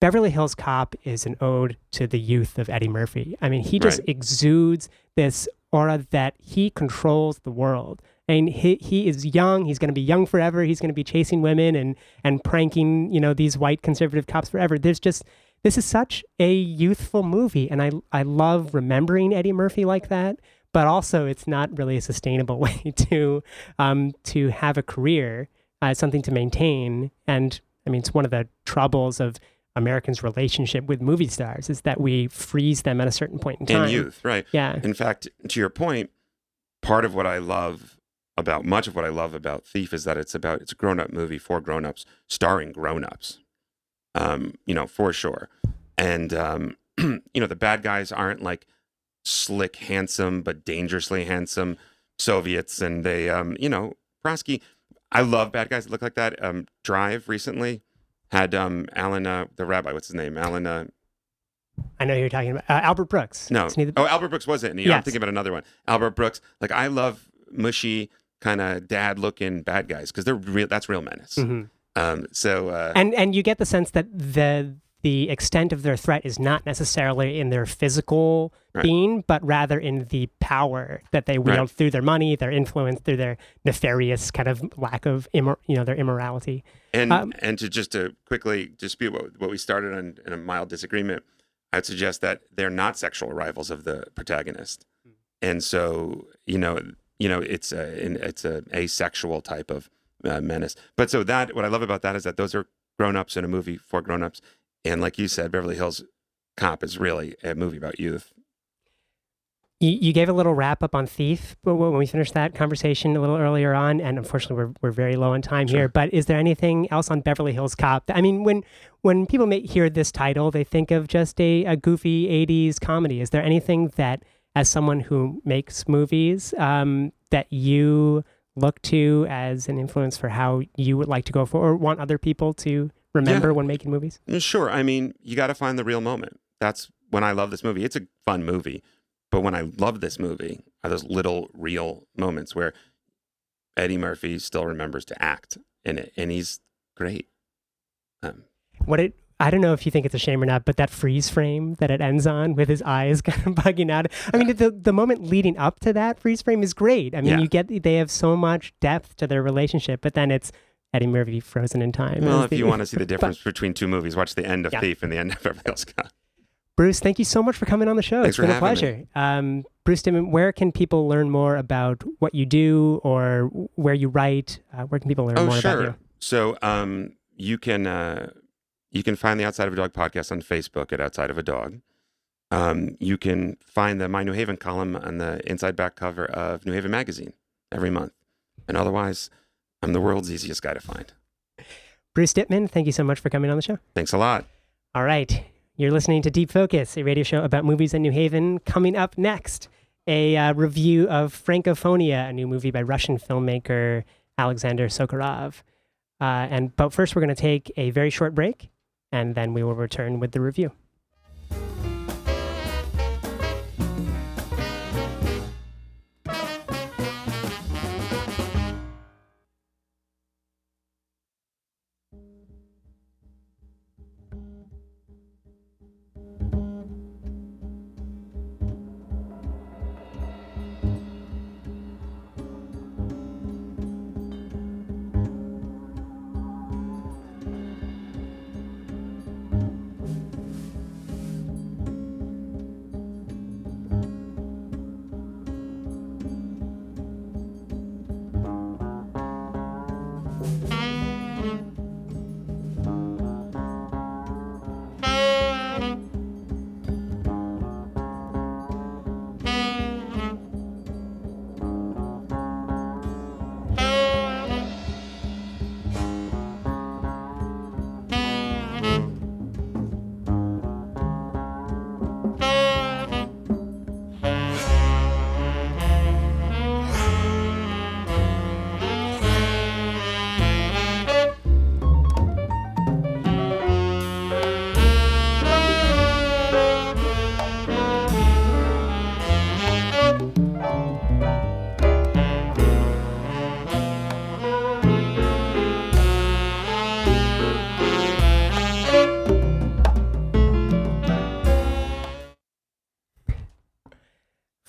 Beverly Hills Cop is an ode to the youth of Eddie Murphy. I mean, he just Right. exudes this aura that he controls the world. And he, he is young. He's going to be young forever. He's going to be chasing women and and pranking, you know, these white conservative cops forever. There's just this is such a youthful movie, and I I love remembering Eddie Murphy like that. But also, it's not really a sustainable (laughs) way to um, to have a career, uh, something to maintain. And I mean, it's one of the troubles of Americans' relationship with movie stars is that we freeze them at a certain point in time. In youth, right. Yeah. In fact, to your point, part of what I love about much of what I love about Thief is that it's about it's a grown-up movie for grown-ups starring grown-ups. Um, you know, for sure. And um, (clears throat) you know, the bad guys aren't like slick, handsome, but dangerously handsome Soviets and they um, you know, Prosky I love bad guys that look like that. Um, Drive recently had um Alan uh, the rabbi, what's his name? Alan uh, I know who you're talking about. Uh, Albert Brooks. no. The- Oh, Albert Brooks was it? And I'm thinking about another one. Albert Brooks. Like I love mushy kind of dad looking bad guys because they're real. That's real menace. Mhm. Um. So. Uh, and and you get the sense that the the extent of their threat is not necessarily in their physical Right. being, but rather in the power that they wield Right. through their money, their influence, through their nefarious kind of lack of immor- you know their immorality. and um, and to just to quickly dispute what what we started on in a mild disagreement, I'd suggest that they're not sexual rivals of the protagonist, Hmm. and so you know you know it's a it's a asexual type of uh, menace. But so that what I love about that is that those are grown ups in a movie for grown ups, and like you said, Beverly Hills Cop is really a movie about youth. You, you gave a little wrap up on Thief but when we finished that conversation a little earlier on, and unfortunately we're, we're very low on time Sure. here. But is there anything else on Beverly Hills Cop? I mean, when when people may hear this title, they think of just a, a goofy '80s comedy. Is there anything that, as someone who makes movies, um, that you look to as an influence for how you would like to go for, or want other people to remember when making movies? Mm, Sure. I mean, you got to find the real moment. That's when I love this movie. It's a fun movie, but when I love this movie are those little real moments where Eddie Murphy still remembers to act in it, and he's great. Um, what it I don't know if you think it's a shame or not, but that freeze frame that it ends on with his eyes (laughs) kind of bugging out. I mean, the the moment leading up to that freeze frame is great. I mean, Yeah. you get they have so much depth to their relationship, but then it's Eddie Murphy frozen in time. well, if the- you want to see the (laughs) difference between two movies, watch the end of Yeah. Thief and the end of Beverly Hills Cop. Bruce, thank you so much for coming on the show. Thanks it's been for a pleasure. Um, Bruce Dimon, where can people learn more about what you do or where you write? Uh, where can people learn Oh, more sure. about you? Oh, sure. So um, you can uh, you can find the Outside of a Dog podcast on Facebook at Outside of a Dog. Um, you can find the My New Haven column on the inside back cover of New Haven magazine every month. And otherwise, I'm the world's easiest guy to find. Bruce Dittman, thank you so much for coming on the show. Thanks a lot. All right. You're listening to Deep Focus, a radio show about movies in New Haven. Coming up next, a uh, review of Francofonia, a new movie by Russian filmmaker Alexander Sokurov. Uh, and but first, we're going to take a very short break, and then we will return with the review.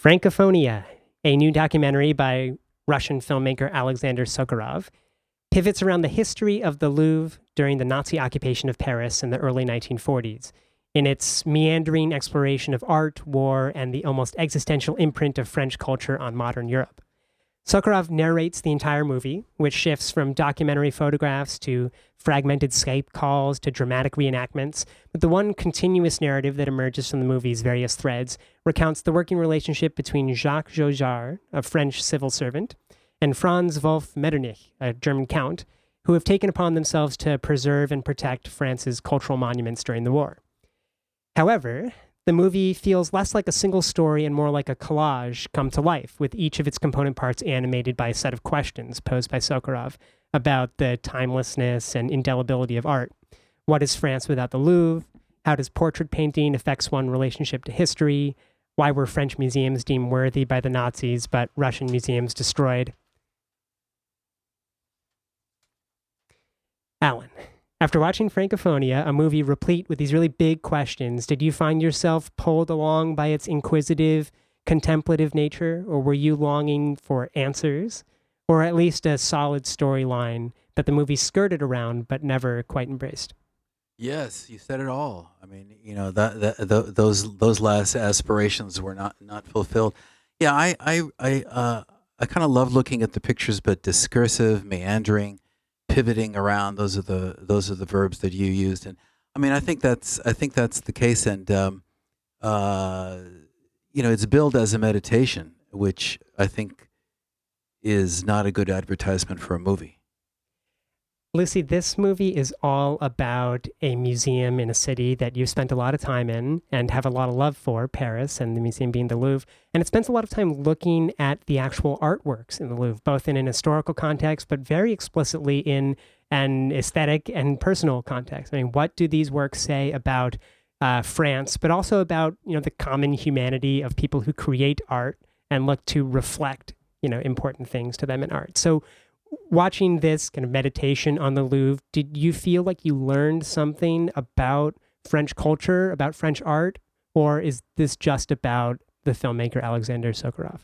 Francofonia, a new documentary by Russian filmmaker Alexander Sokurov, pivots around the history of the Louvre during the Nazi occupation of Paris in the early 1940s. In its meandering exploration of art, war, and the almost existential imprint of French culture on modern Europe. Sokurov narrates the entire movie, which shifts from documentary photographs to fragmented Skype calls to dramatic reenactments. But the one continuous narrative that emerges from the movie's various threads recounts the working relationship between Jacques Jaujard, a French civil servant, and Franz Wolff Metternich, a German count, who have taken upon themselves to preserve and protect France's cultural monuments during the war. However, the movie feels less like a single story and more like a collage come to life, with each of its component parts animated by a set of questions posed by Sokurov about the timelessness and indelibility of art. What is France without the Louvre? How does portrait painting affects one relationship to history? Why were French museums deemed worthy by the Nazis, but Russian museums destroyed? Alan, after watching Francofonia, a movie replete with these really big questions, did you find yourself pulled along by its inquisitive, contemplative nature, or were you longing for answers, or at least a solid storyline that the movie skirted around but never quite embraced? Yes, you said it all. I mean, you know, that, that the, those those last aspirations were not not fulfilled. Yeah, I I I uh, I kind of love looking at the pictures, but discursive, meandering pivoting around. Those are the those are the verbs that you used, and I mean, I think that's I think that's the case, and um, uh, you know, it's billed as a meditation, which I think is not a good advertisement for a movie. Lucy, this movie is all about a museum in a city that you've spent a lot of time in and have a lot of love for, Paris, and the museum being the Louvre. And it spends a lot of time looking at the actual artworks in the Louvre, both in an historical context, but very explicitly in an aesthetic and personal context. I mean, what do these works say about uh, France, but also about you know the common humanity of people who create art and look to reflect you know important things to them in art. So watching this kind of meditation on the Louvre, did you feel like you learned something about French culture, about French art, or is this just about the filmmaker Alexander Sokurov?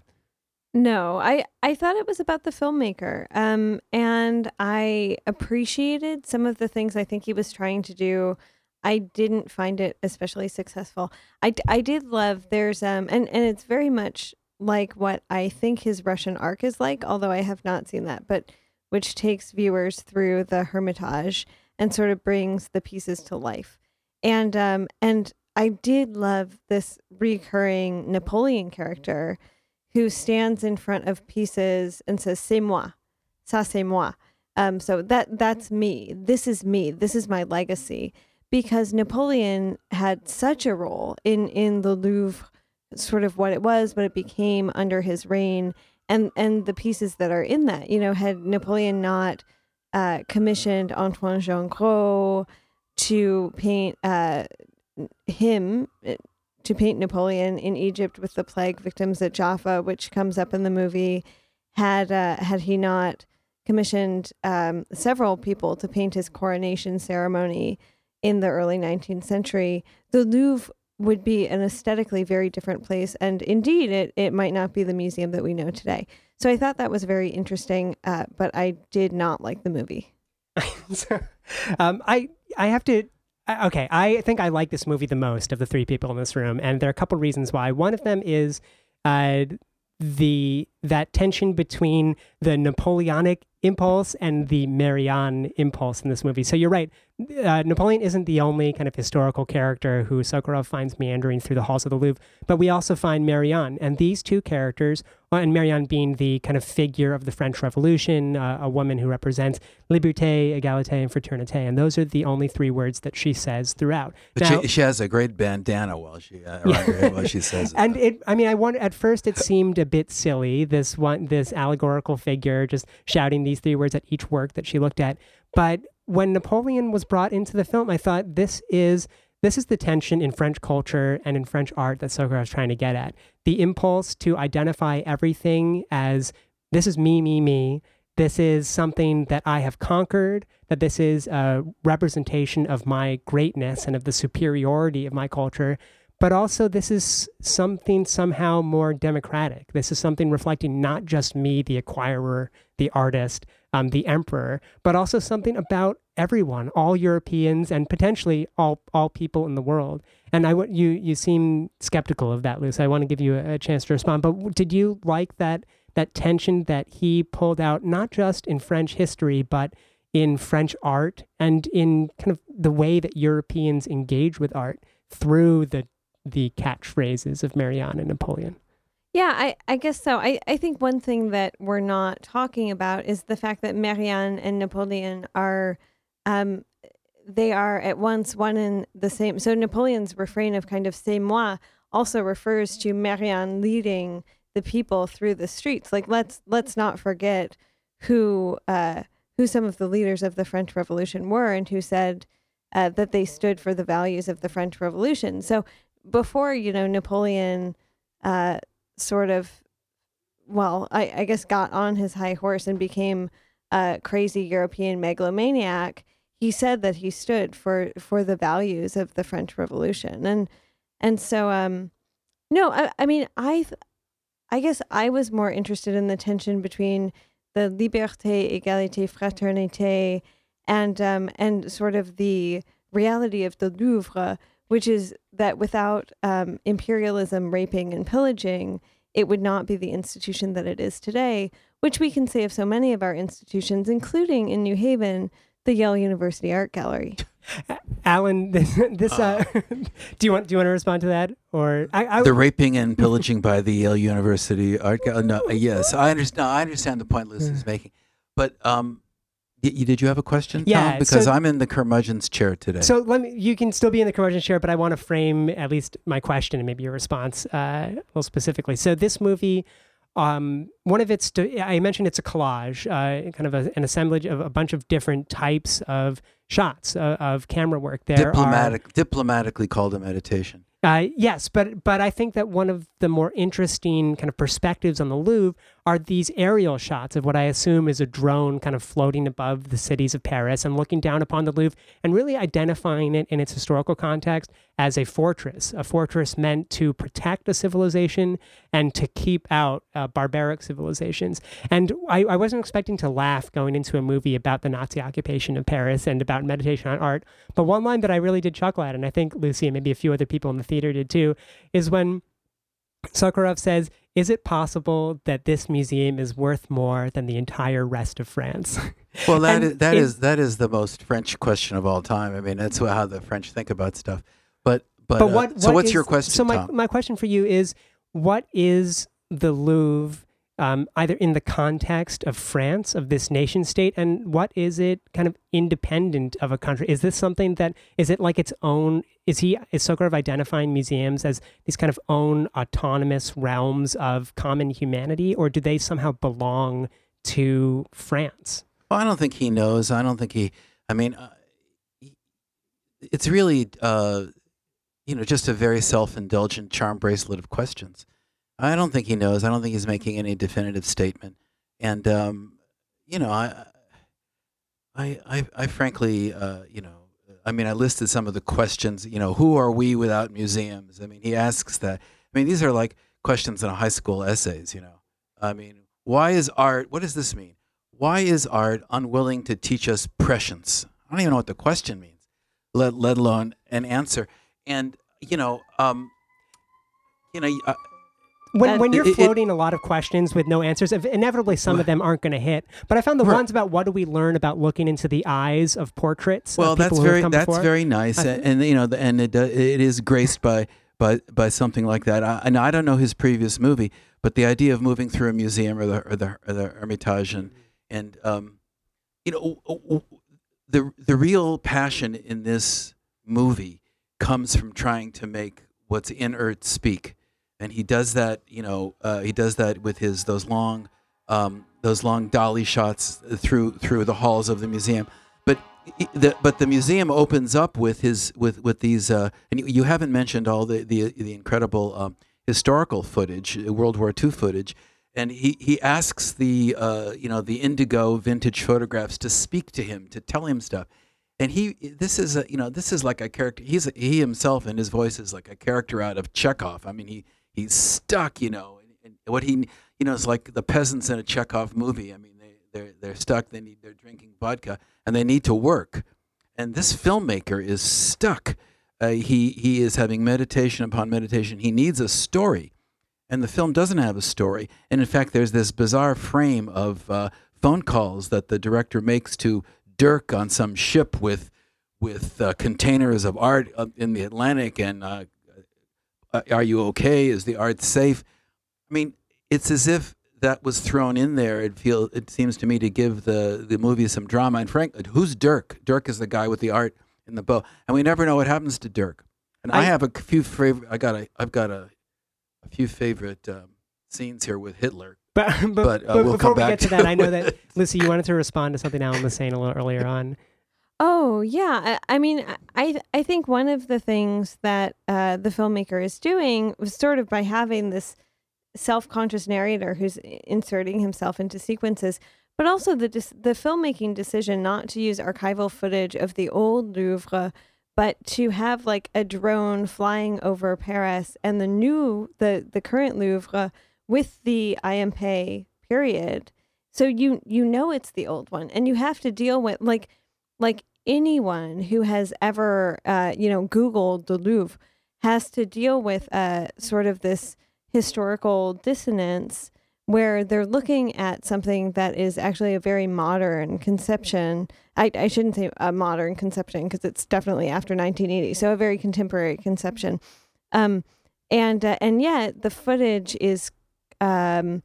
No, I, I thought it was about the filmmaker. Um, and I appreciated some of the things I think he was trying to do. I didn't find it especially successful. I, I did love there's um and, and it's very much like what I think his Russian Ark is like, although I have not seen that, but which takes viewers through the Hermitage and sort of brings the pieces to life. And um, and I did love this recurring Napoleon character who stands in front of pieces and says "C'est moi, ça c'est moi." Um, so that that's me. This is me. This is my legacy. Because Napoleon had such a role in in the Louvre sort of what it was, what it became under his reign, and and the pieces that are in that. You know, had Napoleon not uh, commissioned Antoine Jean Gros to paint uh, him uh, to paint Napoleon in Egypt with the plague victims at Jaffa, which comes up in the movie. Had uh, had he not commissioned um, several people to paint his coronation ceremony in the early 19th century, the Louvre would be an aesthetically very different place. And indeed, it, it might not be the museum that we know today. So I thought that was very interesting, uh, but I did not like the movie. (laughs) um, I I have to. Okay, I think I like this movie the most of the three people in this room, and there are a couple reasons why. One of them is uh, the that tension between the Napoleonic impulse and the Marianne impulse in this movie. So you're right. Uh, Napoleon isn't the only kind of historical character who Sokurov finds meandering through the halls of the Louvre, but we also find Marianne. And these two characters, uh, and Marianne being the kind of figure of the French Revolution, uh, a woman who represents liberté, égalité, and fraternité. And those are the only three words that she says throughout. But now, she, she, has a great bandana while she uh, (laughs) while she says it. And it, I mean, I want at first it seemed a bit silly. This one, this allegorical figure just shouting these three words at each work that she looked at. But when Napoleon was brought into the film, I thought this is this is the tension in French culture and in French art that Sokurov was trying to get at. The impulse to identify everything as this is me, me, me. This is something that I have conquered, that this is a representation of my greatness and of the superiority of my culture. But also, this is something somehow more democratic. This is something reflecting not just me, the acquirer, the artist, um, the emperor, but also something about everyone, all Europeans, and potentially all all people in the world. And I you you seem skeptical of that, Luce. I want to give you a, a chance to respond. But did you like that that tension that he pulled out, not just in French history, but in French art and in kind of the way that Europeans engage with art through the the catchphrases of Marianne and Napoleon? Yeah, I, I guess so. I, I think one thing that we're not talking about is the fact that Marianne and Napoleon are um they are at once one and the same. So Napoleon's refrain of kind of c'est moi also refers to Marianne leading the people through the streets. Like let's let's not forget who uh who some of the leaders of the French Revolution were and who said uh, that they stood for the values of the French Revolution. So before, you know, Napoleon uh sort of, well, I, I guess got on his high horse and became a crazy European megalomaniac, he said that he stood for for the values of the French Revolution, and and so um, no, I, I mean I, I guess I was more interested in the tension between the liberté, égalité, fraternité, and um, and sort of the reality of the Louvre, which is that without um, imperialism, raping, and pillaging, it would not be the institution that it is today, which we can say of so many of our institutions, including in New Haven, the Yale University Art Gallery. (laughs) Alan, (laughs) this, this uh, uh, (laughs) do you want do you want to respond to that or I, I, the raping and pillaging by the Yale University Art Gallery? No, yes, I understand. I understand the point Liz is hmm. making, but um, you, did you have a question, yeah, Tom? Because so, I'm in the curmudgeon's chair today. So let me. You can still be in the curmudgeon's chair, but I want to frame at least my question and maybe your response uh, a little specifically. So this movie, um, one of its, I mentioned it's a collage, uh, kind of a, an assemblage of a bunch of different types of shots uh, of camera work. There Diplomatic, are, diplomatically called a meditation. Uh, yes, but but I think that one of the more interesting kind of perspectives on the Louvre are these aerial shots of what I assume is a drone kind of floating above the cities of Paris and looking down upon the Louvre and really identifying it in its historical context as a fortress, a fortress meant to protect a civilization and to keep out uh, barbaric civilizations. And I, I wasn't expecting to laugh going into a movie about the Nazi occupation of Paris and about meditation on art. But one line that I really did chuckle at, and I think Lucy and maybe a few other people in the theater did too, is when Sokurov says, Is it possible that this museum is worth more than the entire rest of France? (laughs) Well, that is, that is that is the most French question of all time. I mean, that's how the French think about stuff. But but, but what, uh, so what's is, your question? So my, Tom? my question for you is what is the Louvre um, either in the context of France, of this nation state, and what is it kind of independent of a country? Is this something that is it like its own? Is he is Sokurov identifying museums as these kind of own autonomous realms of common humanity, or do they somehow belong to France? Well, I don't think he knows. I don't think he. I mean, uh, it's really, uh, you know, just a very self-indulgent charm bracelet of questions. I don't think he knows. I don't think he's making any definitive statement. And um, you know, I, I, I, I frankly, uh, you know, I mean, I listed some of the questions. You know, who are we without museums? I mean, he asks that. I mean, these are like questions in a high school essays. You know, I mean, why is art? What does this mean? Why is art unwilling to teach us prescience? I don't even know what the question means, let let alone an answer. And you know, um, you know. Uh, when, And when you're it- it- floating a lot of questions with no answers, inevitably some of them aren't going to hit. But I found the Right. ones about what do we learn about looking into the eyes of portraits. well, of that's very that's before. very nice, and, and you know, the- and it uh, it is graced by by by something like that. I, and I don't know his previous movie, but the idea of moving through a museum or the or the, or the Hermitage and and um, you know, the the real passion in this movie comes from trying to make what's in Earth speak, and he does that. You know, uh, he does that with his those long um, those long dolly shots through through the halls of the museum. But the but the museum opens up with his with with these uh, and you, you haven't mentioned all the the, the incredible um, historical footage, uh, World War II footage. And he, he asks the uh, you know the indigo vintage photographs to speak to him to tell him stuff, and he this is a you know this is like a character he's he himself and his voice is like a character out of Chekhov. I mean he he's stuck you know and, and what he you know it's like the peasants in a Chekhov movie. I mean they they're they're stuck. They need they're drinking vodka and they need to work, and this filmmaker is stuck. Uh, he he is having meditation upon meditation. He needs a story and the film doesn't have a story. And in fact, there's this bizarre frame of uh, phone calls that the director makes to Dirk on some ship with with uh, containers of art uh, in the Atlantic. And uh, uh, are you okay? Is the art safe? I mean, it's as if that was thrown in there. It feel it seems to me to give the the movie some drama. And Frank, who's Dirk? Dirk is the guy with the art in the bow, and we never know what happens to Dirk. And I, I- have a few favorite. I got a. I've got a a few favorite um, scenes here with Hitler. (laughs) But, but, But, uh, but we'll before come we back get to to that, I (laughs) know that Lucy, you wanted to respond to something Alan was saying a little earlier on. Oh yeah, I, I mean, I I think one of the things that uh, the filmmaker is doing was sort of by having this self-conscious narrator who's inserting himself into sequences, but also the the filmmaking decision not to use archival footage of the old Louvre, but to have like a drone flying over Paris and the new the the current Louvre with the IMP period. So you you know it's the old one, and you have to deal with like like anyone who has ever uh, you know googled the louvre has to deal with uh, sort of this historical dissonance where they're looking at something that is actually a very modern conception. I, I shouldn't say a modern conception because it's definitely after 1980 so a very contemporary conception. Um, and uh, and yet the footage is um,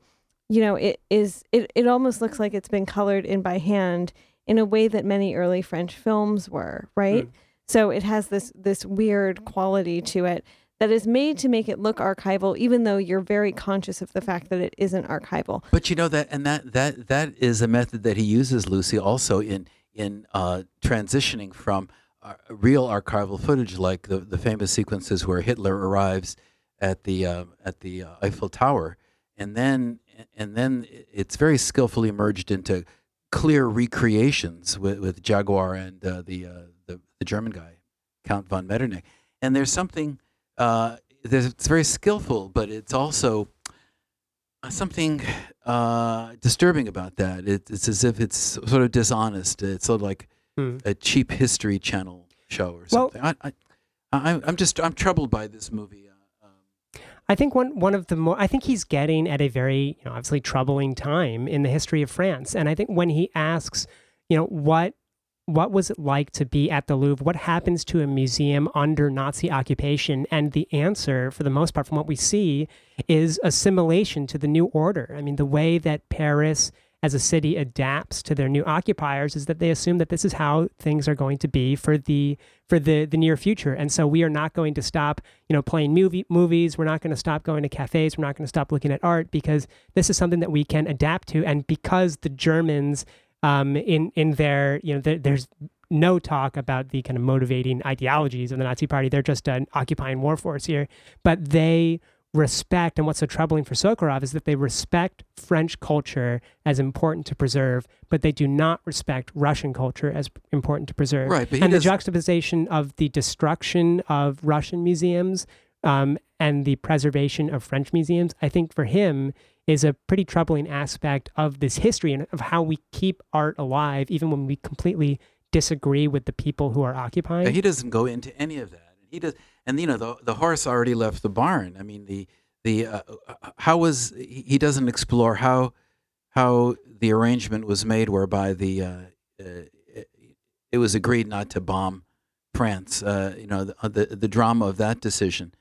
you know it is it, it almost looks like it's been colored in by hand in a way that many early French films were, right? Mm. So it has this this weird quality to it that is made to make it look archival, even though you're very conscious of the fact that it isn't archival. But you know that, and that that that is a method that he uses, Lucy, also in in uh, transitioning from uh, real archival footage, like the the famous sequences where Hitler arrives at the uh, at the uh, Eiffel Tower, and then and then it's very skillfully merged into clear recreations with, with Jaguar and uh, the, uh, the the German guy, Count von Metternich. And there's something uh, there's, it's very skillful, but it's also something uh, disturbing about that. It, it's as if it's sort of dishonest. It's sort of like Hmm. a cheap History Channel show or Well- something. I, I, I, I'm just I'm troubled by this movie. I think one one of the more I think he's getting at a very you know obviously troubling time in the history of France, and I think when he asks, you know, what what was it like to be at the Louvre? What happens to a museum under Nazi occupation? And the answer, for the most part, from what we see, is assimilation to the new order. I mean, the way that Paris as a city adapts to their new occupiers is that they assume that this is how things are going to be for the for the the near future. And so we are not going to stop you know playing movie movies. We're not going to stop going to cafes. We're not going to stop looking at art because this is something that we can adapt to. And because the germans um, in in their you know there, there's no talk about the kind of motivating ideologies of the Nazi Party. They're just an occupying war force here, but they respect. And what's so troubling for Sokurov is that they respect French culture as important to preserve, but they do not respect Russian culture as important to preserve. Right, but and the juxtaposition of the destruction of Russian museums um, and the preservation of French museums, I think for him is a pretty troubling aspect of this history and of how we keep art alive, even when we completely disagree with the people who are occupying. Yeah, he doesn't go into any of that. He does, and you know, the the horse already left the barn. I mean, the the uh, uh, how was he doesn't explore how how the arrangement was made whereby the uh, uh, it was agreed not to bomb France. Uh, you know, the, uh, the the drama of that decision,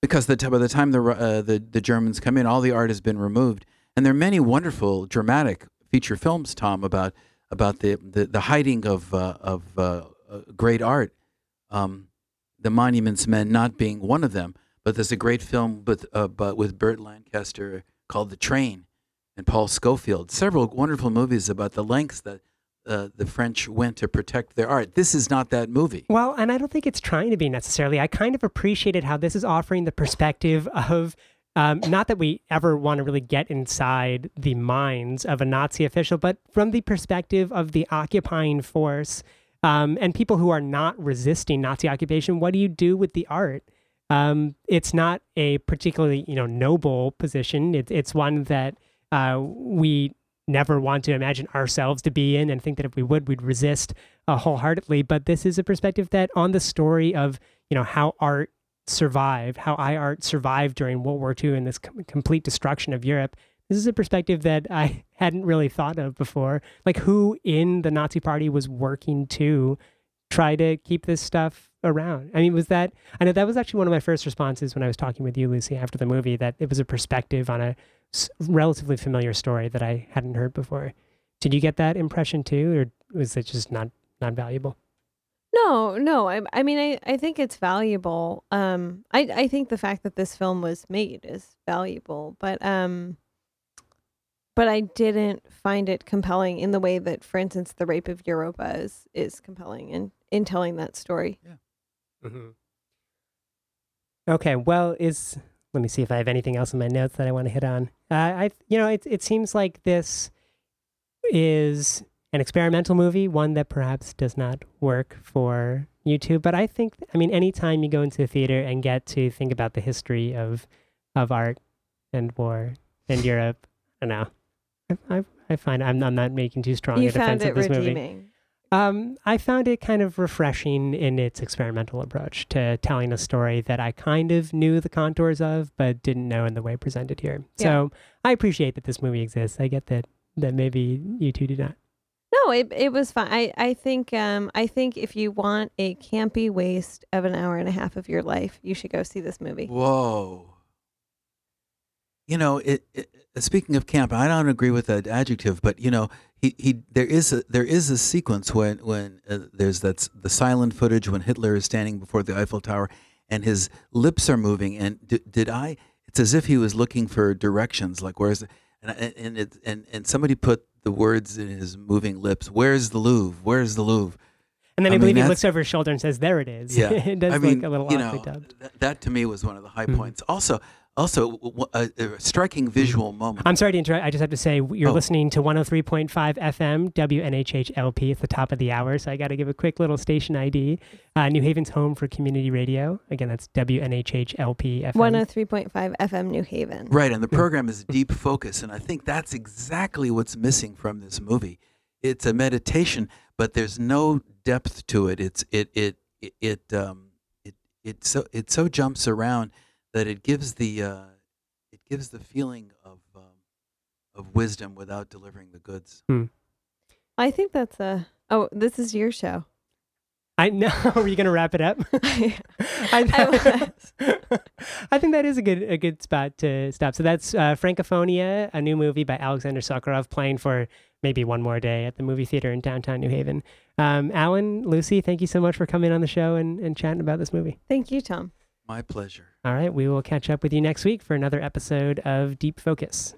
because the by the time the the the Germans come in, all the art has been removed, and there are many wonderful dramatic feature films, Tom, about about the the, the hiding of of great art. Um, the Monuments Men not being one of them, but there's a great film with uh, but with Burt Lancaster called The Train, and Paul Scofield. Several wonderful movies about the lengths that uh, the French went to protect their art. This is not that movie. Well, and I don't think it's trying to be necessarily. I kind of appreciated how this is offering the perspective of um, not that we ever want to really get inside the minds of a Nazi official, but from the perspective of the occupying force um, and people who are not resisting Nazi occupation. What do you do with the art? Um, it's not a particularly you know noble position. It's it's one that uh, we never want to imagine ourselves to be in and think that if we would we'd resist uh, wholeheartedly but this is a perspective that on the story of you know how art survived how i art survived during world war ii and this com- complete destruction of europe this is a perspective that i (laughs) hadn't really thought of before like who in the nazi party was working to try to keep this stuff around i mean was that i know that was actually one of my first responses when i was talking with you lucy after the movie that it was a perspective on a relatively familiar story that I hadn't heard before. Did you get that impression too, or was it just not not valuable? No, no. I, I mean, I, I think it's valuable. Um, I, I think the fact that this film was made is valuable, but um, but I didn't find it compelling in the way that, for instance, the rape of Europa is is compelling in in telling that story. Mm-hmm. Okay, well, is let me see if I have anything else in my notes that I want to hit on. Uh, I, you know, it it seems like this is an experimental movie, one that perhaps does not work for you two. But I think, I mean, anytime you go into a theater and get to think about the history of of art and war and Europe, I don't know. I, I, I find I'm, I'm not making too strong you a defense found it of this movie. Um, I found it kind of refreshing in its experimental approach to telling a story that I kind of knew the contours of, but didn't know in the way presented here. So I appreciate that this movie exists. I get that that maybe you two do not. No, it it was fine. I I think um I think if you want a campy waste of an hour and a half of your life, you should go see this movie. Whoa. You know, it, it. Speaking of camp, I don't agree with that adjective, but you know, he, he there is a there is a sequence when when uh, there's that's the silent footage when Hitler is standing before the Eiffel Tower and his lips are moving, and d- did I? It's as if he was looking for directions, like where's the, and and it, and and somebody put the words in his moving lips. Where's the Louvre? Where's the Louvre? And then I I, mean, believe he looks over his shoulder and says, "There it is." Yeah, (laughs) it does I mean, a little you know, that, that to me was one of the high Mhm. points. Also, also w- w- a, a striking visual moment. I'm sorry to interrupt. I just have to say you're Oh. listening to 103.5 FM WNHHLP. at the top of the hour, so I got to give a quick little station ID. Uh, New Haven's home for community radio. Again, that's WNHHLP FM. One hundred three point five FM New Haven. Right, and the program is deep focus, and I think that's exactly what's missing from this movie. It's a meditation, but there's no depth to it. It's it it it, it um it it so it so jumps around that it gives the uh, it gives the feeling of um, of wisdom without delivering the goods. I think that's a. Oh, this is your show. I know. (laughs) Are you going to wrap it up? (laughs) (laughs) I, I, I think that is a good a good spot to stop. So that's uh, Francofonia, a new movie by Alexander Sokurov, playing for maybe one more day at the movie theater in downtown New Haven. Um, Alan, Lucy, thank you so much for coming on the show and, and chatting about this movie. Thank you, Tom. My pleasure. All right, we will catch up with you next week for another episode of Deep Focus.